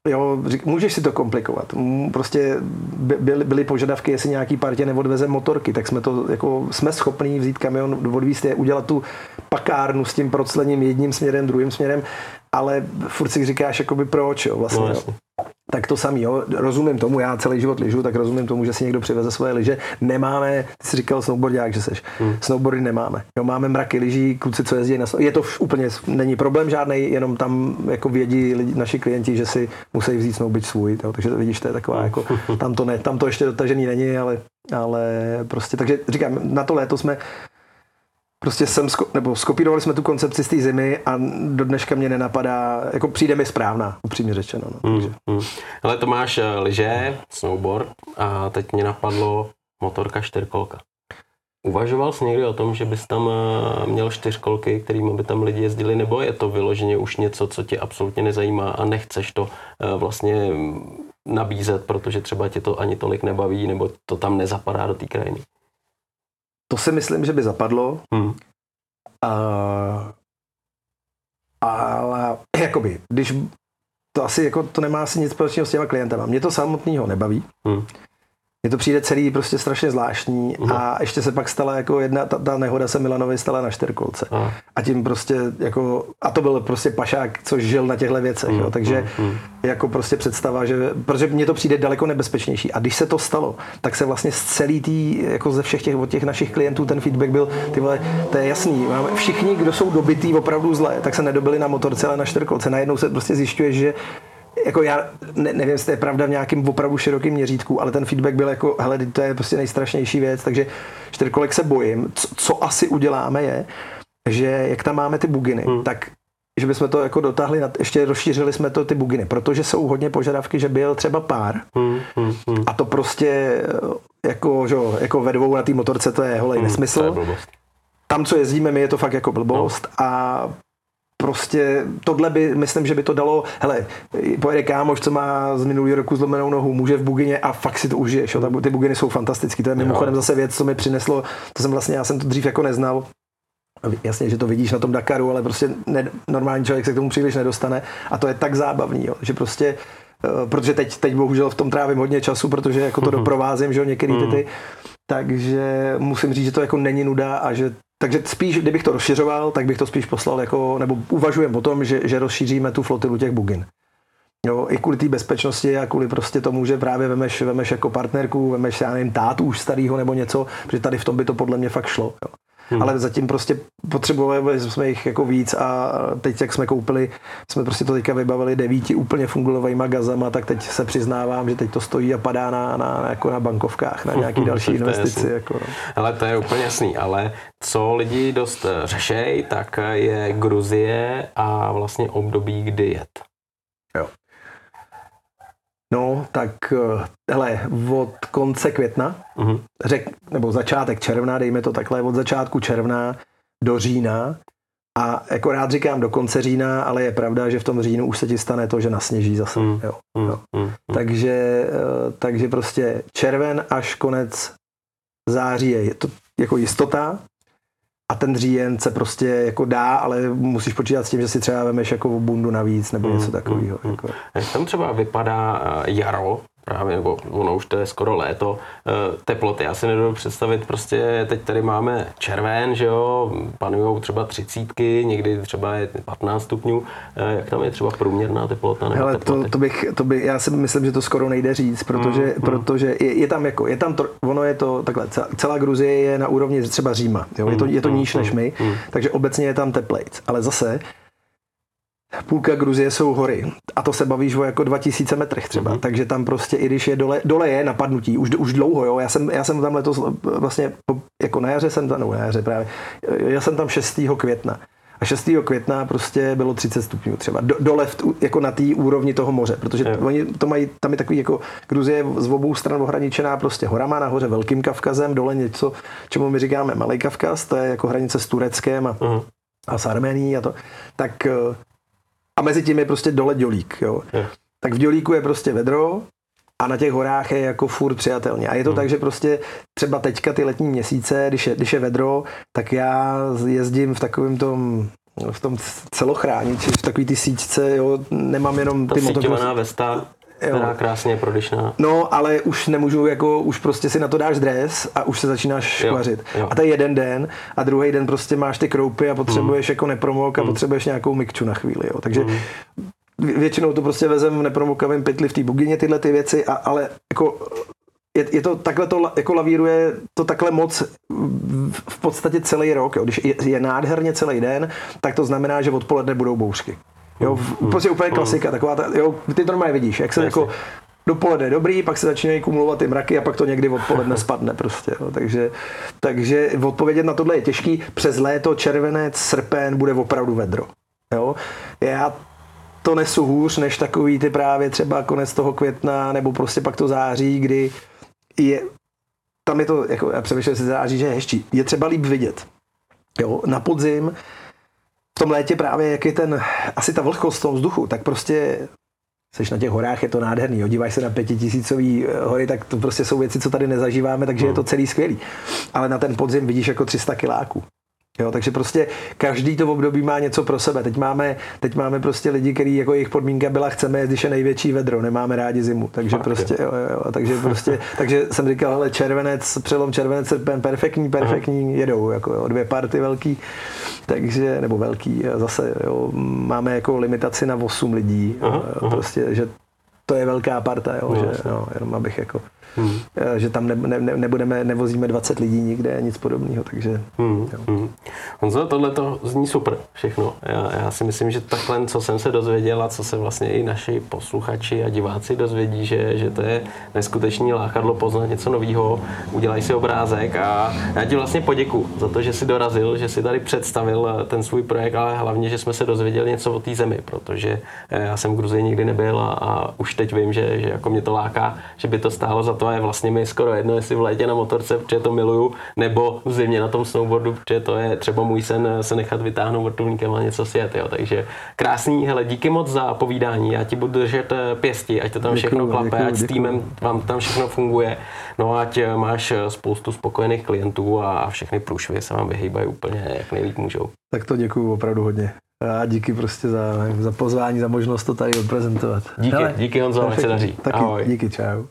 Jo, řík, můžeš si to komplikovat. Prostě by- byly, byly požadavky, jestli nějaký partě neodveze motorky, tak jsme to jako jsme schopní vzít kamion, odvízt je, udělat tu pakárnu s tím proclením jedním směrem, druhým směrem, ale furt si říkáš, jakoby proč, jo, vlastně. No, jo. Tak to samý, jo. rozumím tomu, já celý život lyžu, tak rozumím tomu, že si někdo přiveze svoje lyže. Nemáme, ty jsi říkal snowboardák, že seš. Hmm. Snowboardy nemáme. Jo, máme mraky lyží, kluci, co jezdí na Je to úplně, není problém žádný, jenom tam jako vědí lidi, naši klienti, že si musí vzít snowboard svůj. Jo. Takže vidíš, to je taková, jako, tam to ne, tam to ještě dotažený není, ale, ale prostě, takže říkám, na to léto jsme prostě jsem, sko- nebo skopírovali jsme tu koncepci z té zimy a do dneška mě nenapadá, jako přijde mi správná, upřímně řečeno. No. Takže. Hmm. Ale to máš eh, lyže, snowboard a teď mě napadlo motorka čtyřkolka. Uvažoval jsi někdy o tom, že bys tam eh, měl čtyřkolky, kterými by tam lidi jezdili, nebo je to vyloženě už něco, co tě absolutně nezajímá a nechceš to eh, vlastně mm, nabízet, protože třeba tě to ani tolik nebaví, nebo to tam nezapadá do té krajiny? To si myslím, že by zapadlo. Hmm. A, ale jakoby, když to asi jako to nemá asi nic společného s těma klientama. Mě to samotného nebaví. Hmm. Mně to přijde celý prostě strašně zvláštní uh-huh. a ještě se pak stala jako jedna, ta, ta nehoda se Milanovi stala na čtyřkolce. Uh-huh. A tím prostě jako, a to byl prostě pašák, co žil na těchto věcech, uh-huh. jo, takže uh-huh. jako prostě představa, že, protože mně to přijde daleko nebezpečnější. A když se to stalo, tak se vlastně z celý tý, jako ze všech těch, od těch našich klientů ten feedback byl, ty vole, to je jasný, máme, všichni, kdo jsou dobitý opravdu zle, tak se nedobili na motorce, ale na čtyřkolce. Najednou se prostě zjišťuje, že jako já ne, nevím, jestli to je pravda v nějakým opravdu širokým měřítku, ale ten feedback byl jako, hele, to je prostě nejstrašnější věc, takže čtyřkolek se bojím. Co, co asi uděláme je, že jak tam máme ty buginy, hmm. tak že bychom to jako dotáhli, nad, ještě rozšířili jsme to ty buginy, protože jsou hodně požadavky, že byl třeba pár hmm, hmm, hmm. a to prostě jako, že, jako ve dvou na té motorce to je holej hmm, nesmysl. To je tam, co jezdíme, my je to fakt jako blbost no. a prostě tohle by, myslím, že by to dalo, hele, pojede kámoš, co má z minulý roku zlomenou nohu, může v bugině a fakt si to užiješ, jo, ty buginy jsou fantastický, to je mimochodem zase věc, co mi přineslo, to jsem vlastně, já jsem to dřív jako neznal, Jasně, že to vidíš na tom Dakaru, ale prostě ne, normální člověk se k tomu příliš nedostane a to je tak zábavný, jo, že prostě eh, protože teď, teď bohužel v tom trávím hodně času, protože jako to mhm. doprovázím, že jo, některý ty, ty, mhm. takže musím říct, že to jako není nuda a že takže spíš, kdybych to rozšiřoval, tak bych to spíš poslal jako, nebo uvažujem o tom, že, že rozšíříme tu flotilu těch bugin. Jo, i kvůli té bezpečnosti a kvůli prostě tomu, že právě vemeš, vemeš jako partnerku, vemeš, já nevím, tátu už starýho nebo něco, protože tady v tom by to podle mě fakt šlo. Jo. Hmm. Ale zatím prostě potřebovali jsme jich jako víc a teď, jak jsme koupili, jsme prostě to teďka vybavili devíti úplně fungulovými gazama, tak teď se přiznávám, že teď to stojí a padá na, na, jako na bankovkách, na nějaký další investici. Jako, no. Ale to je úplně jasný, ale co lidi dost řešejí, tak je Gruzie a vlastně období, kdy jet. No, tak eh, hele, od konce května, uh-huh. řek, nebo začátek června, dejme to takhle, od začátku června do října a jako rád říkám do konce října, ale je pravda, že v tom říjnu už se ti stane to, že nasněží zase. Mm. Jo, jo. Mm. Takže, eh, takže prostě červen až konec září je to jako jistota, a ten říjen se prostě jako dá, ale musíš počítat s tím, že si třeba vemeš jako bundu navíc nebo něco mm, takového. Mm, jako. Jak tam třeba vypadá eh, jaro právě, nebo ono už to je skoro léto, eh, teploty. Já si nedovedu představit, prostě teď tady máme červen, že jo, panují třeba třicítky, někdy třeba je 15 stupňů. Eh, jak tam je třeba průměrná teplota nebo Hele, to, to, bych, to by, já si myslím, že to skoro nejde říct, protože, mm, protože je, je, tam jako, je tam to, ono je to takhle, celá Gruzie je na úrovni třeba Říma, jo, je to, je to mm, níž mm, než my, mm. takže obecně je tam teplejc, ale zase půlka Gruzie jsou hory. A to se bavíš o jako 2000 metrech třeba. Mm-hmm. Takže tam prostě, i když je dole, dole je napadnutí, už, už dlouho, jo. Já jsem, já jsem tam letos vlastně, jako na jaře jsem tam, no na jaře právě, já jsem tam 6. května. A 6. května prostě bylo 30 stupňů třeba. Do, dole v, jako na té úrovni toho moře, protože je. oni to mají, tam je takový jako Gruzie z obou stran ohraničená prostě horama, nahoře Velkým Kavkazem, dole něco, čemu my říkáme Malý Kavkaz, to je jako hranice s Tureckem a, uh-huh. a s Armenií a to. Tak a mezi tím je prostě dole dělík, jo. Je. Tak v dělíku je prostě vedro a na těch horách je jako furt přijatelně. A je to hmm. tak, že prostě třeba teďka ty letní měsíce, když je, když je vedro, tak já jezdím v takovém tom v tom celochrániči, v takový ty síťce, jo, nemám jenom ty motokrosy. vesta která krásně je prodyšná. No, ale už nemůžu, jako, už prostě si na to dáš dres a už se začínáš škvařit. A to je jeden den a druhý den prostě máš ty kroupy a potřebuješ mm. jako nepromok a mm. potřebuješ nějakou mikču na chvíli. Jo. Takže mm. většinou to prostě vezem v nepromokavém pytli v té bugině tyhle ty věci, a, ale jako je, je to takhle to jako lavíruje to takhle moc v podstatě celý rok. Jo. Když je, je nádherně celý den, tak to znamená, že odpoledne budou bouřky. Jo, mm, prostě úplně klasika, taková ta, jo, ty to normálně vidíš, jak se jako dopoledne dobrý, pak se začínají kumulovat ty mraky a pak to někdy odpoledne spadne prostě. Jo. Takže, takže odpovědět na tohle je těžký. Přes léto, červenec, srpen bude opravdu vedro. Jo. Já to nesu hůř, než takový ty právě třeba konec toho května nebo prostě pak to září, kdy je, tam je to, jako já přemýšlím, se září, že je hezčí. Je třeba líp vidět. Jo, na podzim v tom létě právě, jak je ten, asi ta vlhkost v tom vzduchu, tak prostě seš na těch horách, je to nádherný, jo, díváš se na pětitisícový eh, hory, tak to prostě jsou věci, co tady nezažíváme, takže je to celý skvělý. Ale na ten podzim vidíš jako 300 kiláků. Jo, takže prostě každý to období má něco pro sebe. Teď máme, teď máme prostě lidi, kteří jako jejich podmínka byla, chceme, když je největší vedro, nemáme rádi zimu. Takže Fakt, prostě, jo, jo, takže prostě, takže jsem říkal, hele, červenec, přelom červenec, srpen, perfektní, perfektní, Aha. jedou, jako jo, dvě party velký, takže, nebo velký, zase, jo, máme jako limitaci na 8 lidí, aha, jo, aha. prostě, že to je velká parta, jo, no, že, jo, jenom abych jako hmm. že tam ne, ne, nebudeme, nevozíme 20 lidí nikde, nic podobného, takže... Hmm. Hmm. Honzo, tohle to zní super všechno. Já, já si myslím, že takhle, co jsem se dozvěděl a co se vlastně i naši posluchači a diváci dozvědí, že, že to je neskutečný lákadlo poznat něco nového, udělaj si obrázek a já ti vlastně poděku za to, že jsi dorazil, že jsi tady představil ten svůj projekt, ale hlavně, že jsme se dozvěděli něco o té zemi, protože já jsem v Gruzii nikdy nebyl a, a už teď vím, že, že jako mě to láká, že by to stálo za to to je vlastně mi skoro jedno, jestli v létě na motorce, protože to miluju, nebo v zimě na tom snowboardu, protože to je třeba můj sen se nechat vytáhnout vrtulníkem a něco sjet. Jo. Takže krásný, hele, díky moc za povídání, já ti budu držet eh, pěsti, ať to tam všechno děkuju, klape, děkuju, ať děkuju. s týmem vám tam všechno funguje, no ať eh, máš eh, spoustu spokojených klientů a všechny průšvy se vám vyhýbají úplně jak nejlíp můžou. Tak to děkuju opravdu hodně. A díky prostě za, za pozvání, za možnost to tady odprezentovat. Díky, Hele, díky Honzo, ať se daří. Taky, Ahoj. díky, čau.